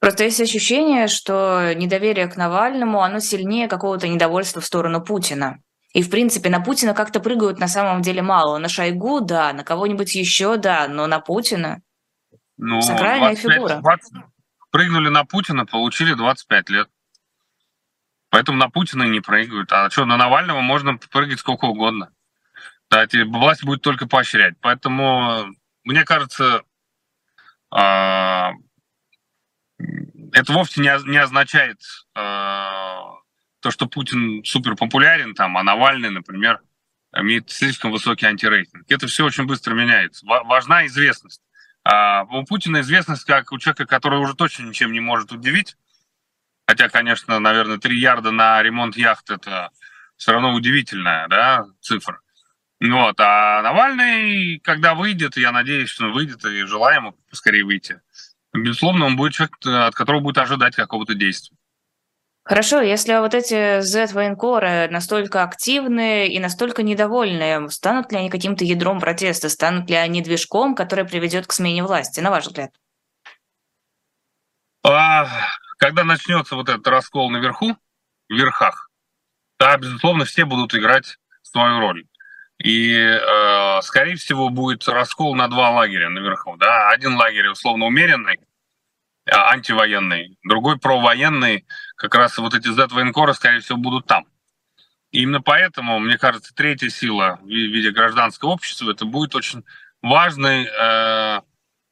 Просто есть ощущение, что недоверие к Навальному, оно сильнее какого-то недовольства в сторону Путина. И, в принципе, на Путина как-то прыгают на самом деле мало. На Шойгу, да, на кого-нибудь еще, да, но на Путина ну, сакральная 25, фигура. 20, прыгнули на Путина, получили 25 лет. Поэтому на Путина не прыгают. А что, на Навального можно прыгать сколько угодно. Да, власть будет только поощрять. Поэтому, мне кажется, а, это вовсе не, не означает а, то, что Путин супер популярен, там, а Навальный, например, имеет слишком высокий антирейтинг. Это все очень быстро меняется. Важна известность. А у Путина известность как у человека, который уже точно ничем не может удивить. Хотя, конечно, наверное, 3 ярда на ремонт яхт – это все равно удивительная да, цифра. Вот. А Навальный, когда выйдет, я надеюсь, что он выйдет, и желаю ему поскорее выйти, безусловно, он будет человек, от которого будет ожидать какого-то действия. Хорошо, если вот эти Z-военкоры настолько активны и настолько недовольны, станут ли они каким-то ядром протеста, станут ли они движком, который приведет к смене власти, на ваш взгляд? А, когда начнется вот этот раскол наверху, в верхах, да, безусловно, все будут играть свою роль. И, э, скорее всего, будет раскол на два лагеря наверху. Да? Один лагерь условно умеренный, антивоенный, другой провоенный, как раз вот эти Z-военкоры, скорее всего, будут там. И именно поэтому, мне кажется, третья сила в виде гражданского общества, это будет очень важный э,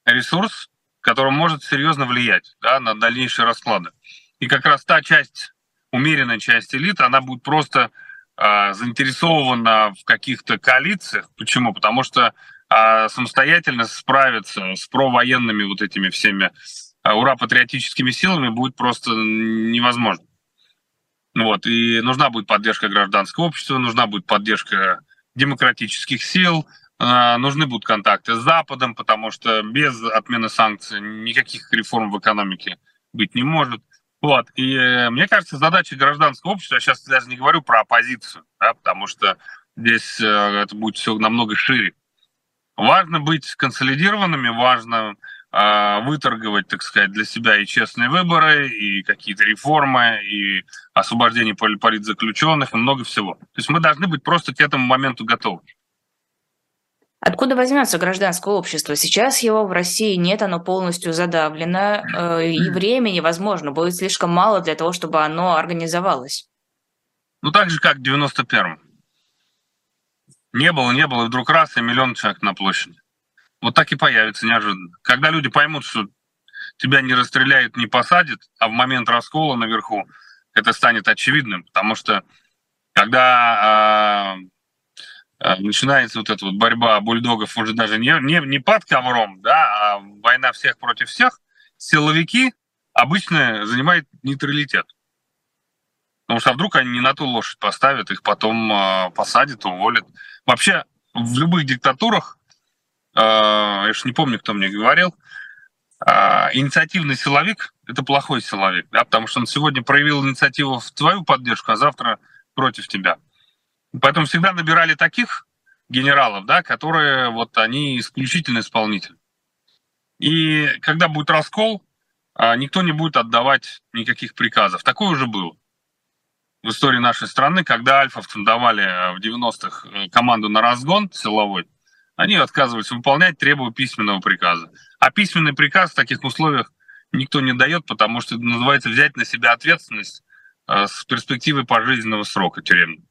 ресурс, который может серьезно влиять да, на дальнейшие расклады. И как раз та часть, умеренная часть элиты, она будет просто э, заинтересована в каких-то коалициях. Почему? Потому что э, самостоятельно справиться с провоенными вот этими всеми а ура патриотическими силами будет просто невозможно. Вот. И нужна будет поддержка гражданского общества, нужна будет поддержка демократических сил, а, нужны будут контакты с Западом, потому что без отмены санкций никаких реформ в экономике быть не может. Вот. И э, мне кажется, задача гражданского общества, я сейчас даже не говорю про оппозицию, да, потому что здесь э, это будет все намного шире. Важно быть консолидированными, важно а, выторговать, так сказать, для себя и честные выборы, и какие-то реформы, и освобождение политзаключенных, и много всего. То есть мы должны быть просто к этому моменту готовы. Откуда возьмется гражданское общество? Сейчас его в России нет, оно полностью задавлено, э, и времени, возможно, будет слишком мало для того, чтобы оно организовалось. Ну, так же, как в 91-м. Не было, не было, и вдруг раз, и миллион человек на площади вот так и появится неожиданно. Когда люди поймут, что тебя не расстреляют, не посадят, а в момент раскола наверху это станет очевидным, потому что когда э, начинается вот эта вот борьба бульдогов уже даже не, не, не под ковром, да, а война всех против всех, силовики обычно занимают нейтралитет. Потому что а вдруг они не на ту лошадь поставят, их потом э, посадят, уволят. Вообще в любых диктатурах я же не помню, кто мне говорил, а, инициативный силовик – это плохой силовик, да, потому что он сегодня проявил инициативу в твою поддержку, а завтра против тебя. Поэтому всегда набирали таких генералов, да, которые вот они исключительно исполнитель. И когда будет раскол, а, никто не будет отдавать никаких приказов. Такое уже было в истории нашей страны, когда альфовцам давали в 90-х э, команду на разгон силовой – они отказывались выполнять, требуя письменного приказа. А письменный приказ в таких условиях никто не дает, потому что это называется взять на себя ответственность э, с перспективой пожизненного срока тюремного.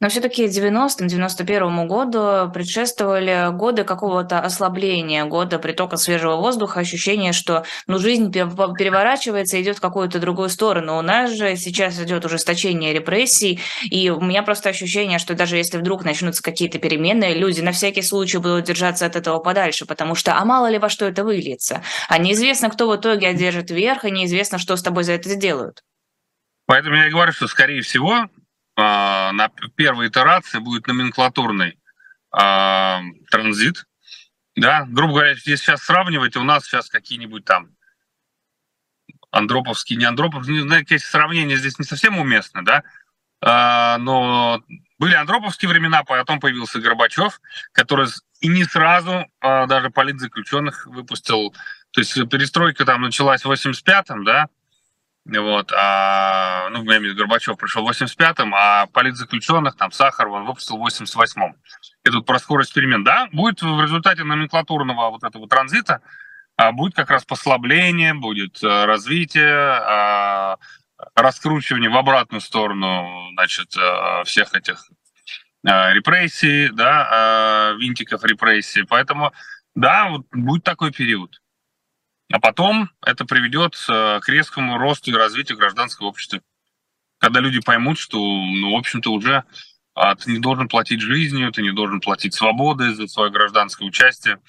Но все-таки 90-91 году предшествовали годы какого-то ослабления, года притока свежего воздуха, ощущение, что ну, жизнь переворачивается, идет в какую-то другую сторону. У нас же сейчас идет ужесточение репрессий, и у меня просто ощущение, что даже если вдруг начнутся какие-то перемены, люди на всякий случай будут держаться от этого подальше, потому что а мало ли во что это выльется. А неизвестно, кто в итоге одержит верх, и неизвестно, что с тобой за это сделают. Поэтому я и говорю, что, скорее всего, на первой итерации будет номенклатурный э, транзит. Да, грубо говоря, если сейчас сравнивать, у нас сейчас какие-нибудь там Андроповские, не Андроповские, не знаю, какие сравнения здесь не совсем уместны, да, э, но Были андроповские времена, потом появился Горбачев, который и не сразу а, даже политзаключенных выпустил. То есть перестройка там началась в 85-м, да, вот, а, ну, я имею в виду, Горбачев пришел в 85-м, а политзаключенных, там, Сахаров, он выпустил в 88-м. И тут про скорость перемен, да, будет в результате номенклатурного вот этого транзита, а, будет как раз послабление, будет а, развитие, а, раскручивание в обратную сторону, значит, э, всех этих э, репрессий, да, э, винтиков репрессий. Поэтому, да, вот будет такой период. А потом это приведет к резкому росту и развитию гражданского общества. Когда люди поймут, что, ну, в общем-то, уже а, ты не должен платить жизнью, ты не должен платить свободой за свое гражданское участие.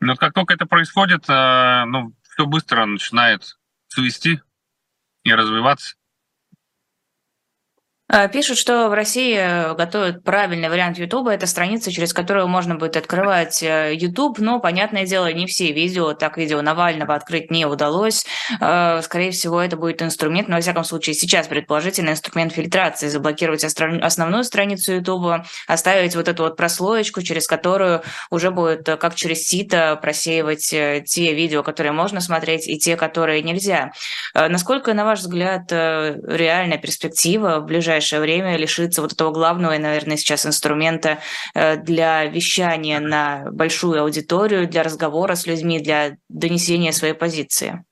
Но как только это происходит, ну, все быстро начинает свести и развиваться. А, пишут, что в России э, готовят правильный вариант YouTube. Это страница, через которую можно будет открывать э, YouTube. Но, понятное дело, не все видео. Так, видео Навального открыть не удалось. Скорее всего, это будет инструмент, но, во всяком случае, сейчас предположительно инструмент фильтрации. Заблокировать основную страницу YouTube, оставить вот эту вот прослоечку, через которую уже будет, э, как через сито, просеивать те видео, которые можно смотреть, и те, которые нельзя. Насколько, на ваш взгляд, реальная перспектива в ближайшее ближайшее время лишиться вот этого главного и, наверное, сейчас инструмента э, для вещания на большую аудиторию, для разговора с людьми, для донесения своей позиции?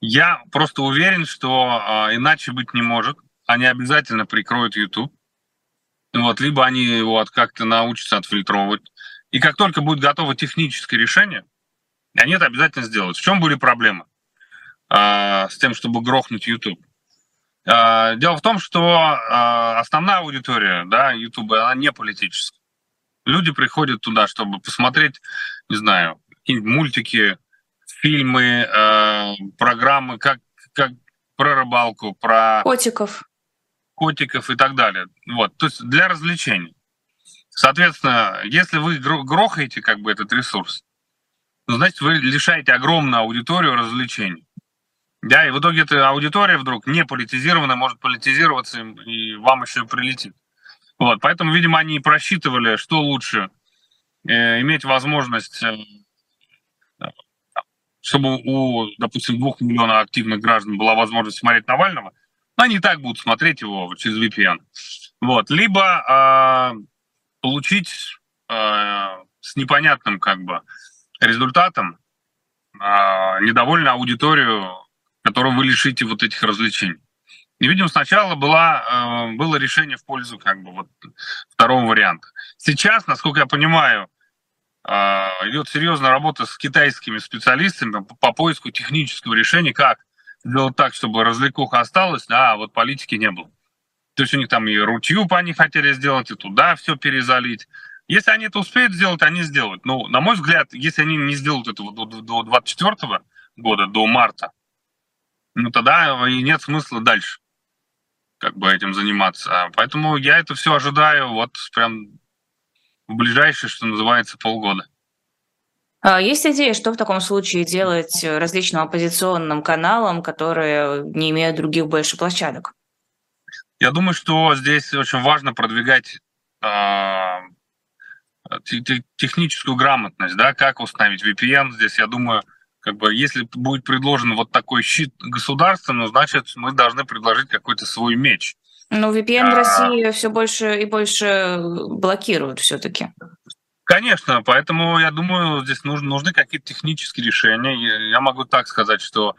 Я просто уверен, что э, иначе быть не может. Они обязательно прикроют YouTube. Вот, либо они его как-то научатся отфильтровывать. И как только будет готово техническое решение, они это обязательно сделают. В чем были проблемы э, с тем, чтобы грохнуть YouTube? А, дело в том, что а, основная аудитория да, YouTube, она не политическая. Люди приходят туда, чтобы посмотреть, не знаю, какие-нибудь мультики, фильмы, а, программы, как, как про рыбалку, про... Котиков. Котиков и так далее. Вот, то есть для развлечений. Соответственно, если вы грохаете как бы этот ресурс, ну, значит, вы лишаете огромную аудиторию развлечений. Да, и в итоге эта аудитория вдруг не политизированная, может политизироваться, и вам еще прилетит. Вот, поэтому, видимо, они просчитывали, что лучше э, иметь возможность, э, чтобы у, допустим, двух миллионов активных граждан была возможность смотреть Навального, но они и так будут смотреть его через VPN. Вот, либо э, получить э, с непонятным как бы результатом э, недовольную аудиторию которую вы лишите вот этих развлечений. И, видимо, сначала была, э, было решение в пользу как бы вот второго варианта. Сейчас, насколько я понимаю, э, идет серьезная работа с китайскими специалистами по поиску технического решения, как сделать так, чтобы развлекуха осталась, а вот политики не было. То есть у них там и рутью по они хотели сделать, и туда все перезалить. Если они это успеют сделать, они сделают. Но, на мой взгляд, если они не сделают этого до 2024 года, до марта, ну тогда и нет смысла дальше как бы этим заниматься. Поэтому я это все ожидаю вот прям в ближайшие, что называется, полгода. А есть идея, что в таком случае делать различным оппозиционным каналам, которые не имеют других больше площадок? Я думаю, что здесь очень важно продвигать э, техническую грамотность, да, как установить VPN. Здесь, я думаю, как бы, если будет предложен вот такой щит государства, ну, значит, мы должны предложить какой-то свой меч. Ну, VPN в России все больше и больше блокируют все-таки. Конечно, поэтому я думаю, здесь нужны, нужны какие-то технические решения. Я могу так сказать, что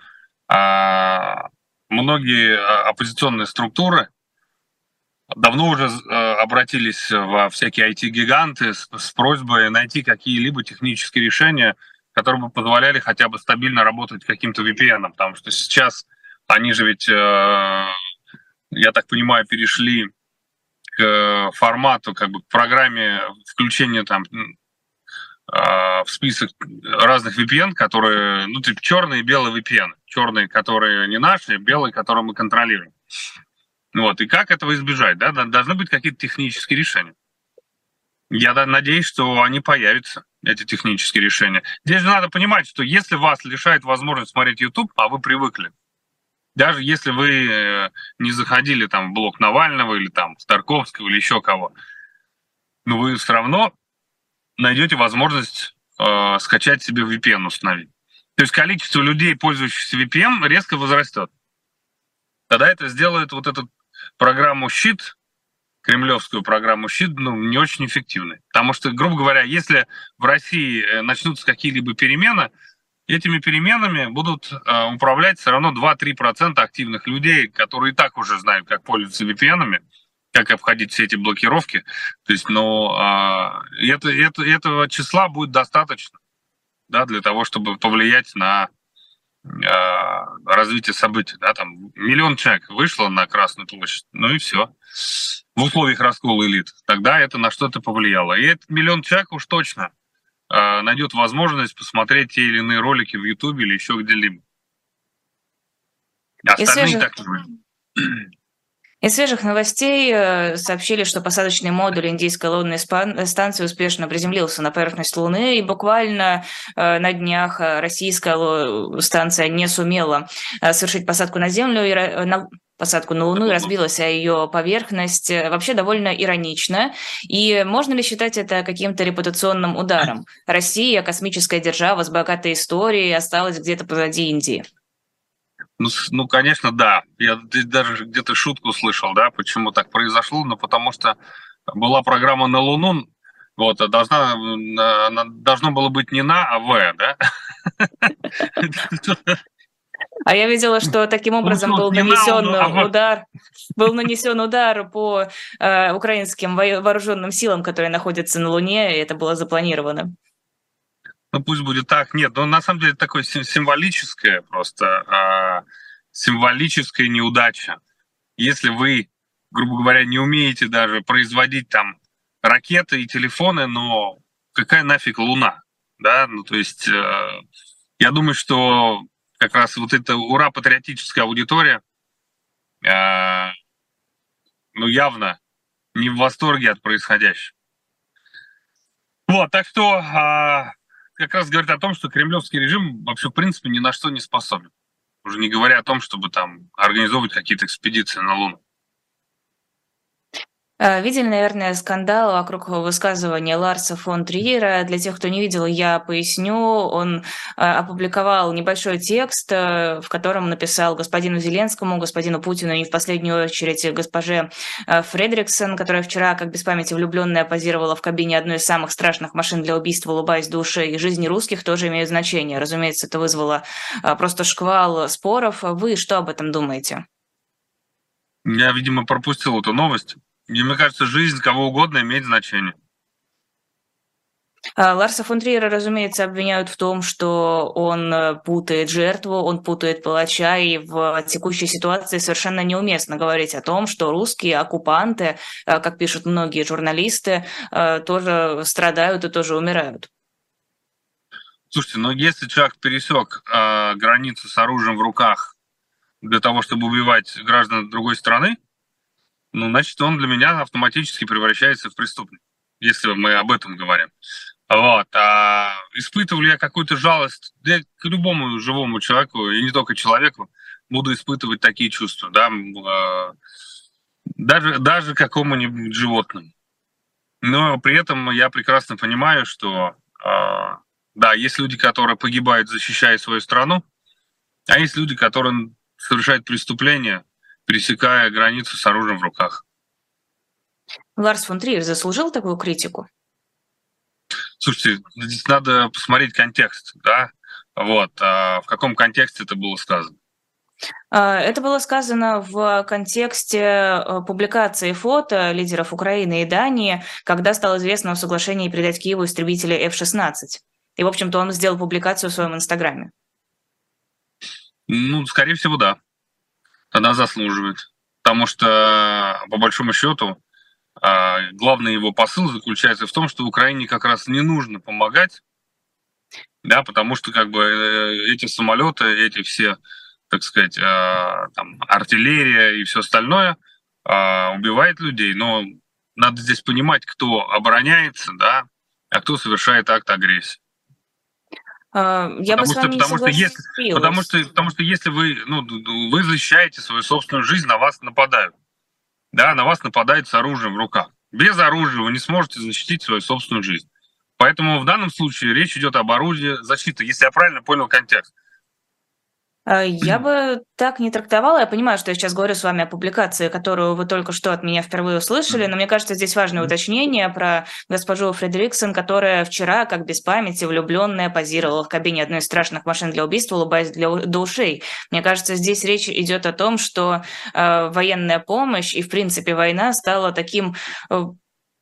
а, многие а, оппозиционные структуры давно уже а, обратились во всякие IT-гиганты с, с просьбой найти какие-либо технические решения, которые бы позволяли хотя бы стабильно работать каким-то VPN, потому что сейчас они же ведь, э, я так понимаю, перешли к формату, как бы к программе включения там э, в список разных VPN, которые, ну, типа черные и белые VPN. Черные, которые не наши, белые, которые мы контролируем. Вот. И как этого избежать? Да? Должны быть какие-то технические решения. Я надеюсь, что они появятся эти технические решения. Здесь же надо понимать, что если вас лишает возможности смотреть YouTube, а вы привыкли, даже если вы э, не заходили там в блок Навального или там Старковского или еще кого, но вы все равно найдете возможность э, скачать себе VPN установить. То есть количество людей, пользующихся VPN, резко возрастет. Тогда это сделает вот эту программу «Щит», кремлевскую программу «Щит», ну, не очень эффективной. Потому что, грубо говоря, если в России э, начнутся какие-либо перемены, этими переменами будут э, управлять все равно 2-3% активных людей, которые и так уже знают, как пользоваться VPN-ами, как обходить все эти блокировки. То есть, ну, э, это, это, этого числа будет достаточно да, для того, чтобы повлиять на э, развитие событий. Да, там миллион человек вышло на Красную площадь, ну и все. В условиях раскола элит. Тогда это на что-то повлияло. И этот миллион человек уж точно э, найдет возможность посмотреть те или иные ролики в Ютубе или еще где-либо. Остальные свежих... так не из свежих новостей э, сообщили, что посадочный модуль индийской лунной станции успешно приземлился на поверхность Луны, и буквально э, на днях э, российская станция не сумела совершить посадку на Землю, и на посадку на Луну и разбилась о ее поверхность. Вообще довольно иронично. И можно ли считать это каким-то репутационным ударом? Россия, космическая держава с богатой историей, осталась где-то позади Индии. Ну, ну, конечно, да. Я даже где-то шутку слышал, да, почему так произошло. Ну, потому что была программа на Луну, вот, а должна, должно было быть не на, а в, да? А я видела, что таким ну, образом был нанесен а удар, был нанесен удар по э, украинским вооруженным силам, которые находятся на Луне, и это было запланировано ну пусть будет так. Нет, но на самом деле такое символическое просто, э, символическая неудача. Если вы, грубо говоря, не умеете даже производить там ракеты и телефоны, но какая нафиг Луна? Да, ну то есть э, я думаю, что как раз вот эта ура патриотическая аудитория, э, ну явно не в восторге от происходящего. Вот, так что э, как раз говорит о том, что кремлевский режим вообще, в принципе, ни на что не способен. Уже не говоря о том, чтобы там организовывать какие-то экспедиции на Луну. Э, видели, наверное, скандал вокруг высказывания Ларса фон Триера. Для тех, кто не видел, я поясню. Он э, опубликовал небольшой текст, э, в котором написал господину Зеленскому, господину Путину и в последнюю очередь госпоже Фредриксон, которая вчера, как без памяти влюбленная, позировала в кабине одной из самых страшных машин для убийства, улыбаясь душе, и жизни русских тоже имеют значение. Разумеется, это вызвало просто шквал споров. Вы что об этом думаете? Я, видимо, пропустил эту новость. И мне кажется, жизнь кого угодно имеет значение. А, Ларса фон Триера, разумеется, обвиняют в том, что он э, путает жертву, он путает палача, и в текущей ситуации совершенно неуместно говорить о том, что русские оккупанты, э, как пишут многие журналисты, э, тоже страдают и тоже умирают. Слушайте, но если человек пересек э, границу с оружием в руках для того, чтобы убивать граждан другой страны, ну, значит, он для меня автоматически превращается в преступник, если мы об этом говорим. Вот. А испытывал я какую-то жалость я к любому живому человеку, и не только человеку, буду испытывать такие чувства, да, а, даже, даже какому-нибудь животному. Но при этом я прекрасно понимаю, что а, да, есть люди, которые погибают, защищая свою страну, а есть люди, которые совершают преступления, пересекая границу с оружием в руках. Ларс фон Триер заслужил такую критику? Слушайте, здесь надо посмотреть контекст, да? Вот, а в каком контексте это было сказано? А, это было сказано в контексте э, публикации фото лидеров Украины и Дании, когда стало известно о соглашении передать Киеву истребители F-16. И, в общем-то, он сделал публикацию в своем Инстаграме. Ну, скорее всего, да она заслуживает. Потому что, по большому счету, а, главный его посыл заключается в том, что Украине как раз не нужно помогать, да, потому что как бы э, эти самолеты, эти все, так сказать, а, там, артиллерия и все остальное а, убивает людей. Но надо здесь понимать, кто обороняется, да, а кто совершает акт агрессии. А, я потому бы что, с вами потому что если, потому что, потому что если вы, ну, вы защищаете свою собственную жизнь, на вас нападают. Да, на вас нападают с оружием в руках. Без оружия вы не сможете защитить свою собственную жизнь. Поэтому в данном случае речь идет об орудии защиты, если я правильно понял контекст. А, я бы так не трактовала. Я понимаю, что я сейчас говорю с вами о публикации, которую вы только что от меня впервые услышали, но мне кажется, здесь важное уточнение про госпожу Фредериксон, которая вчера, как без памяти, влюбленная, позировала в кабине одной из страшных машин для убийства, улыбаясь для, до ушей. Мне кажется, здесь речь идет о том, что э, военная помощь и, в принципе, война стала таким э,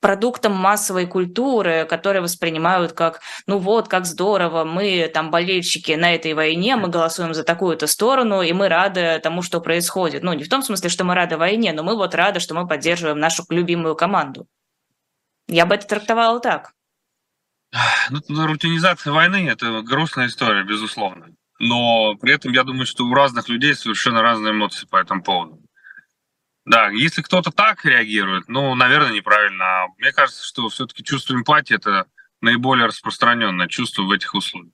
продуктом массовой культуры, которые воспринимают как, ну вот, как здорово, мы там болельщики на этой войне, мы голосуем за такую-то сторону, и мы рады тому, что происходит. Ну, не в том смысле, что мы рады войне, но мы вот рады, что мы поддерживаем нашу любимую команду. Я бы это трактовала так. Ну, рутинизация войны – это грустная история, безусловно. Но при этом я думаю, что у разных людей совершенно разные эмоции по этому поводу. Да, если кто-то так реагирует, ну, наверное, неправильно. А мне кажется, что все-таки чувство эмпатии – это наиболее распространенное чувство в этих условиях.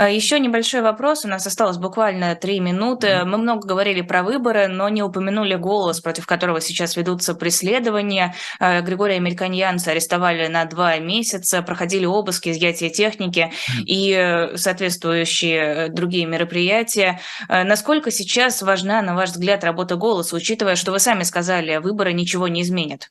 А, Еще небольшой вопрос. У нас осталось буквально три минуты. Мы много говорили про выборы, но не упомянули голос, против которого сейчас ведутся преследования. А, Григория Мельканьянца арестовали на два месяца, проходили обыски, изъятие техники и э, соответствующие э, другие мероприятия. А, насколько сейчас важна, на ваш взгляд, работа голоса, учитывая, что вы сами сказали, выборы ничего не изменят?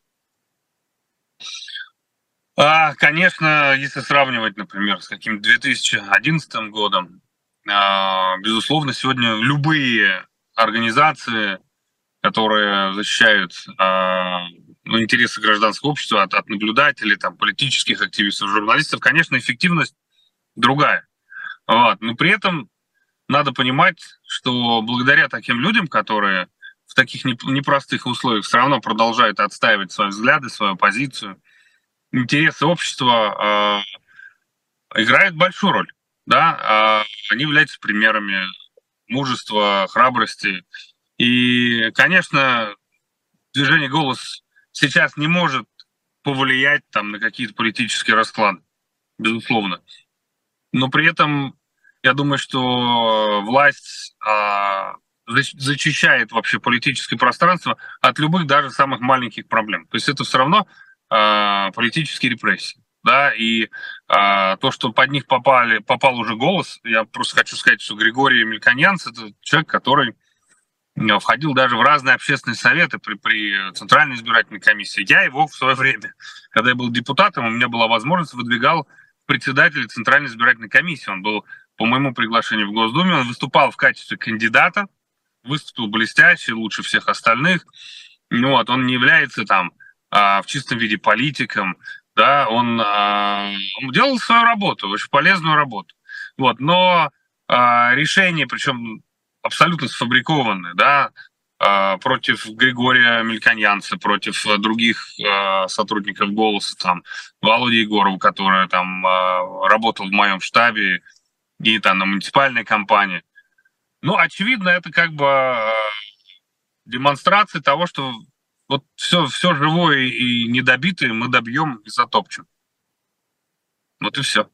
А, конечно, если сравнивать, например, с каким-то 2011 годом, а, безусловно, сегодня любые организации, которые защищают а, ну, интересы гражданского общества от, от наблюдателей, там, политических активистов, журналистов, конечно, эффективность другая. Вот. Но при этом надо понимать, что благодаря таким людям, которые в таких непростых условиях все равно продолжают отстаивать свои взгляды, свою позицию, интересы общества э, играют большую роль. Да? Э, они являются примерами мужества, храбрости. И, конечно, движение «Голос» сейчас не может повлиять там, на какие-то политические расклады, безусловно. Но при этом я думаю, что власть э, зачищает вообще политическое пространство от любых даже самых маленьких проблем. То есть это все равно э, политические репрессии. Да, и э, то, что под них попали, попал уже голос, я просто хочу сказать, что Григорий Мельканьянц – это человек, который входил даже в разные общественные советы при, при Центральной избирательной комиссии. Я его в свое время, когда я был депутатом, у меня была возможность, выдвигал председателя Центральной избирательной комиссии. Он был по моему приглашению в Госдуме, он выступал в качестве кандидата, выступил блестяще, лучше всех остальных. Ну, вот, он не является там в чистом виде политиком, да, он, а, он делал свою работу, очень полезную работу. Вот, но а, решение, причем абсолютно сфабрикованное, да, против Григория Мельканьянца, против других сотрудников «Голоса», там, Володи Егорова, который там работал в моем штабе и там на муниципальной компании. Ну, очевидно, это как бы демонстрация того, что вот все, все живое и недобитое мы добьем и затопчем. Вот и все.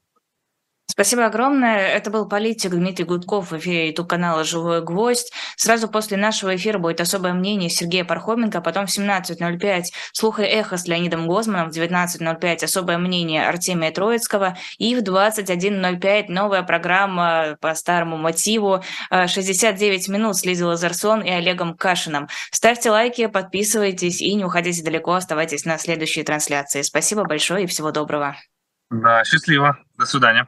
Спасибо огромное. Это был политик Дмитрий Гудков в эфире YouTube-канала «Живой гвоздь». Сразу после нашего эфира будет особое мнение Сергея Пархоменко, потом в 17.05 «Слух и эхо» с Леонидом Гозманом, в 19.05 особое мнение Артемия Троицкого и в 21.05 новая программа по старому мотиву 69 минут с Лизой Лазарсон и Олегом Кашиным. Ставьте лайки, подписывайтесь и не уходите далеко, оставайтесь на следующей трансляции. Спасибо большое и всего доброго. Да, счастливо. До свидания.